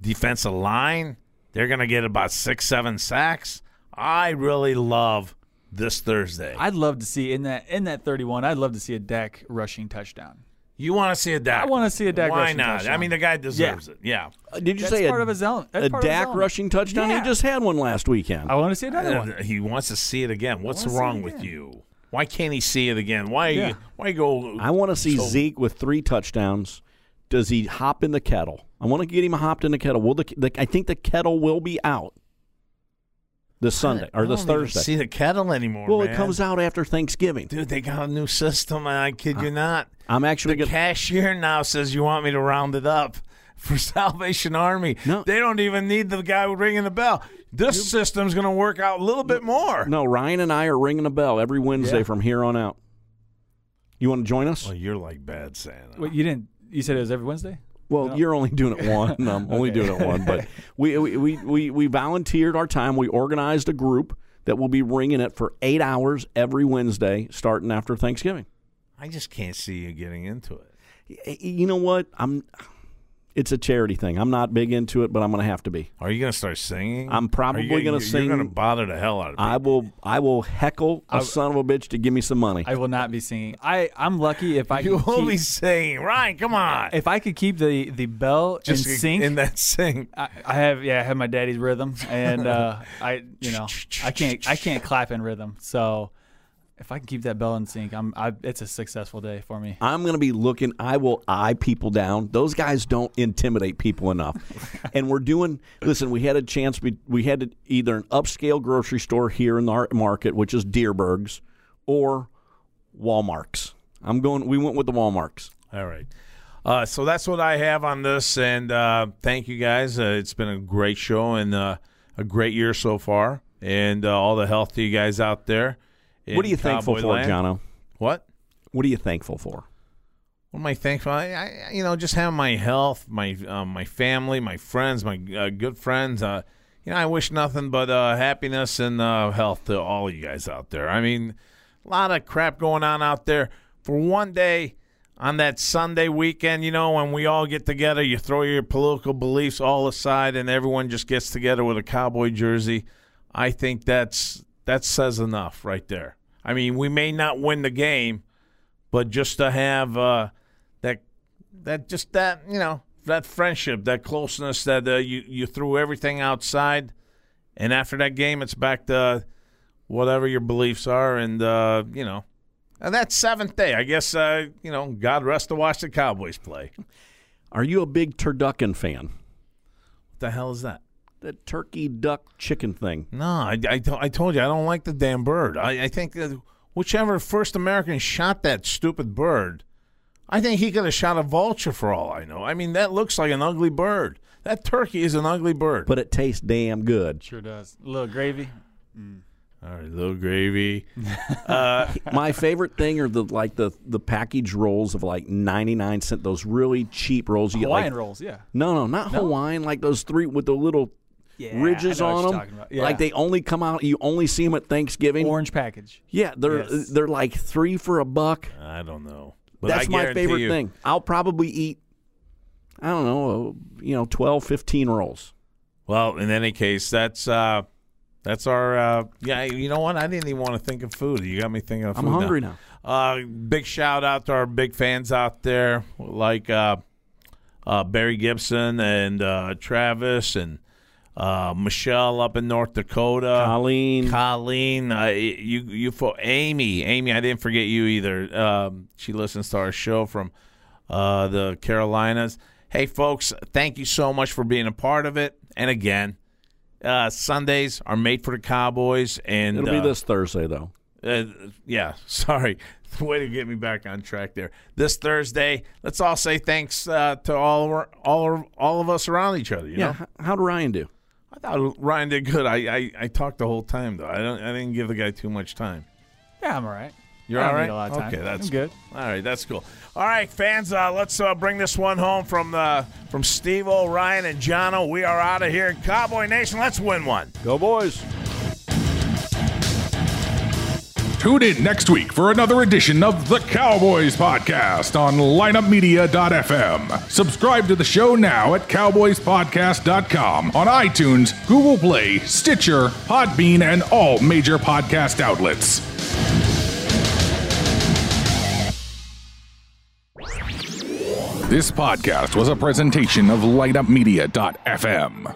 [SPEAKER 5] defensive line, they're going to get about six, seven sacks. I really love this Thursday.
[SPEAKER 7] I'd love to see in that in that 31. I'd love to see a Dak rushing touchdown.
[SPEAKER 5] you want to see a Dak?
[SPEAKER 7] I wanna see a Dak
[SPEAKER 5] Why
[SPEAKER 7] rushing
[SPEAKER 5] not? I mean, the guy deserves it. Yeah.
[SPEAKER 6] Uh, Did you
[SPEAKER 7] That's
[SPEAKER 6] say
[SPEAKER 7] part
[SPEAKER 6] a,
[SPEAKER 7] of his element. That's
[SPEAKER 6] a
[SPEAKER 7] part of his
[SPEAKER 6] Dak rushing touchdown?
[SPEAKER 7] Yeah.
[SPEAKER 6] He just had one last weekend.
[SPEAKER 7] I want to see another one.
[SPEAKER 5] Uh, He wants to see it again. What's wrong with you? Why can't he see it again? Why?
[SPEAKER 7] Yeah.
[SPEAKER 5] Why go?
[SPEAKER 6] I want to see
[SPEAKER 5] so-
[SPEAKER 6] Zeke with three touchdowns. Does he hop in the kettle? I want to get him hopped in the kettle. Will the, the I think the kettle will be out this Sunday or
[SPEAKER 5] I
[SPEAKER 6] this
[SPEAKER 5] don't even
[SPEAKER 6] Thursday.
[SPEAKER 5] See the kettle anymore?
[SPEAKER 6] well,
[SPEAKER 5] man.
[SPEAKER 6] it comes out after Thanksgiving.
[SPEAKER 5] Dude, they got a new system, and I kid you not.
[SPEAKER 6] I'm actually
[SPEAKER 5] The
[SPEAKER 6] going. to
[SPEAKER 5] cashier now says you want me to round it up for *laughs* Salvation Army.
[SPEAKER 6] No.
[SPEAKER 5] they don't even need the guy ringing the bell. This system's going to work out a little bit more.
[SPEAKER 6] No, Ryan and I are ringing the bell every Wednesday
[SPEAKER 7] Yeah.
[SPEAKER 6] from here on out. You want to join us?
[SPEAKER 5] Well, you're like bad Santa.
[SPEAKER 7] Wait, you didn't. You said it was every Wednesday.
[SPEAKER 6] Well, you're only doing it one. and *laughs* I'm only doing it one. But *laughs* we, we, we, we, we volunteered our time. We organized a group that will be ringing it for eight hours every Wednesday, starting after Thanksgiving.
[SPEAKER 5] I just can't see you getting into it.
[SPEAKER 6] You know what? I'm. It's a charity thing. I'm not big into it, but I'm going to have to be.
[SPEAKER 5] Are you going to start singing?
[SPEAKER 6] I'm probably gonna sing-
[SPEAKER 5] You're going to bother the hell out of people.
[SPEAKER 6] I will. I will heckle a son of a bitch to give me some money.
[SPEAKER 7] I will not be singing. I I'm lucky if I
[SPEAKER 5] you
[SPEAKER 7] could
[SPEAKER 5] will
[SPEAKER 7] keep,
[SPEAKER 5] be singing. Ryan, come on.
[SPEAKER 7] if I could keep the the bell
[SPEAKER 5] just
[SPEAKER 7] in sync.
[SPEAKER 5] in that sing.
[SPEAKER 7] I, I have yeah, I have my daddy's rhythm, and uh, I you know *laughs* I can't I can't clap in rhythm. So if I can keep that bell in sync, I'm I, it's a successful day for me.
[SPEAKER 6] I'm going to be looking. I will eye people down. Those guys don't intimidate people enough. *laughs* and we're doing. Listen, we had a chance. We we had to, either an upscale grocery store here in our market, which is Dierbergs, or Walmart's. I'm going. We went with the Walmart's.
[SPEAKER 5] All right. Uh, so that's what I have on this, and uh, thank you guys. Uh, it's been a great show and uh, a great year so far, and uh, all the health to you guys out there.
[SPEAKER 6] What are you thankful for,
[SPEAKER 5] land.
[SPEAKER 6] Johno?
[SPEAKER 5] What?
[SPEAKER 6] What are you thankful for?
[SPEAKER 5] What am I thankful? I, I you know, just having my health, my um, my family, my friends, my uh, good friends. Uh, you know, I wish nothing but uh, happiness and uh, health to all you guys out there. I mean, a lot of crap going on out there. For one day on that Sunday weekend, you know, when we all get together, you throw your political beliefs all aside, and everyone just gets together with a cowboy jersey. I think that's that says enough right there. I mean, we may not win the game, but just to have uh, that that just that you know that friendship, that closeness, that uh, you you threw everything outside, and after that game, it's back to whatever your beliefs are, and uh, you know, and that seventh day, I guess uh, you know, God rest to watch the Cowboys play. *laughs*
[SPEAKER 6] Are you a big turducken fan?
[SPEAKER 5] What the hell is that?
[SPEAKER 6] The turkey duck chicken thing.
[SPEAKER 5] No, I, I, I told you I don't like the damn bird. I, I think that whichever first American shot that stupid bird, I think he could have shot a vulture for all I know. I mean, that looks like an ugly bird. That turkey is an ugly bird.
[SPEAKER 6] But it tastes damn good.
[SPEAKER 7] Sure does. A little gravy. Mm.
[SPEAKER 5] all right, little gravy. *laughs*
[SPEAKER 6] Uh, My favorite thing are the like the the package rolls of like ninety nine cent. Those really cheap rolls you get.
[SPEAKER 7] Hawaiian
[SPEAKER 6] like,
[SPEAKER 7] rolls. Yeah.
[SPEAKER 6] No, no, not Hawaiian. Like those three with the little
[SPEAKER 7] Yeah,
[SPEAKER 6] ridges
[SPEAKER 7] I know what
[SPEAKER 6] on them.
[SPEAKER 7] Yeah.
[SPEAKER 6] Like they only come out. You only see them at Thanksgiving.
[SPEAKER 7] Orange package.
[SPEAKER 6] Yeah, they're
[SPEAKER 7] Yes.
[SPEAKER 6] they're like three for a buck.
[SPEAKER 5] I don't know. But
[SPEAKER 6] That's
[SPEAKER 5] I
[SPEAKER 6] my favorite
[SPEAKER 5] you-
[SPEAKER 6] thing. I'll probably eat. I don't know, uh, you know, 12, 15 rolls.
[SPEAKER 5] Well, in any case, that's uh, that's our uh, yeah. You know what? I didn't even want to think of food. You got me thinking of
[SPEAKER 6] I'm
[SPEAKER 5] food.
[SPEAKER 6] hungry now.
[SPEAKER 5] Uh, big shout out to our big fans out there, like uh, uh, Barry Gibson and uh, Travis and uh, Michelle up in North Dakota,
[SPEAKER 6] Colleen.
[SPEAKER 5] Colleen, uh, you you for Amy, Amy. I didn't forget you either. Um, she listens to our show from uh, the Carolinas. Hey, folks, thank you so much for being a part of it. And again, uh, Sundays are made for the Cowboys, and
[SPEAKER 6] It'll be
[SPEAKER 5] uh,
[SPEAKER 6] this Thursday, though.
[SPEAKER 5] uh, yeah, *laughs* sorry. Way to get me back on track there. This Thursday, let's all say thanks uh, to all all of, all of us around each other. You
[SPEAKER 6] Yeah.
[SPEAKER 5] know,
[SPEAKER 6] How'd Ryan do?
[SPEAKER 5] I thought Ryan did good. I, I, I talked the whole time though. I don't I didn't give the guy too much time.
[SPEAKER 7] Yeah, I'm all right.
[SPEAKER 5] You're
[SPEAKER 7] I
[SPEAKER 5] all right.
[SPEAKER 7] need a lot of time.
[SPEAKER 5] Okay, that's
[SPEAKER 7] I'm good.
[SPEAKER 5] All right, that's cool. All right, fans, uh, let's uh, bring this one home from uh, from Steve Ryan, and Johno. We are out of here, Cowboy Nation. Let's win one.
[SPEAKER 6] Go, boys.
[SPEAKER 1] Tune in next week for another edition of the Cowboys Podcast on lineupmedia.fm. Subscribe to the show now at cowboyspodcast.com on iTunes, Google Play, Stitcher, Podbean, and all major podcast outlets. This podcast was a presentation of lineupmedia.fm.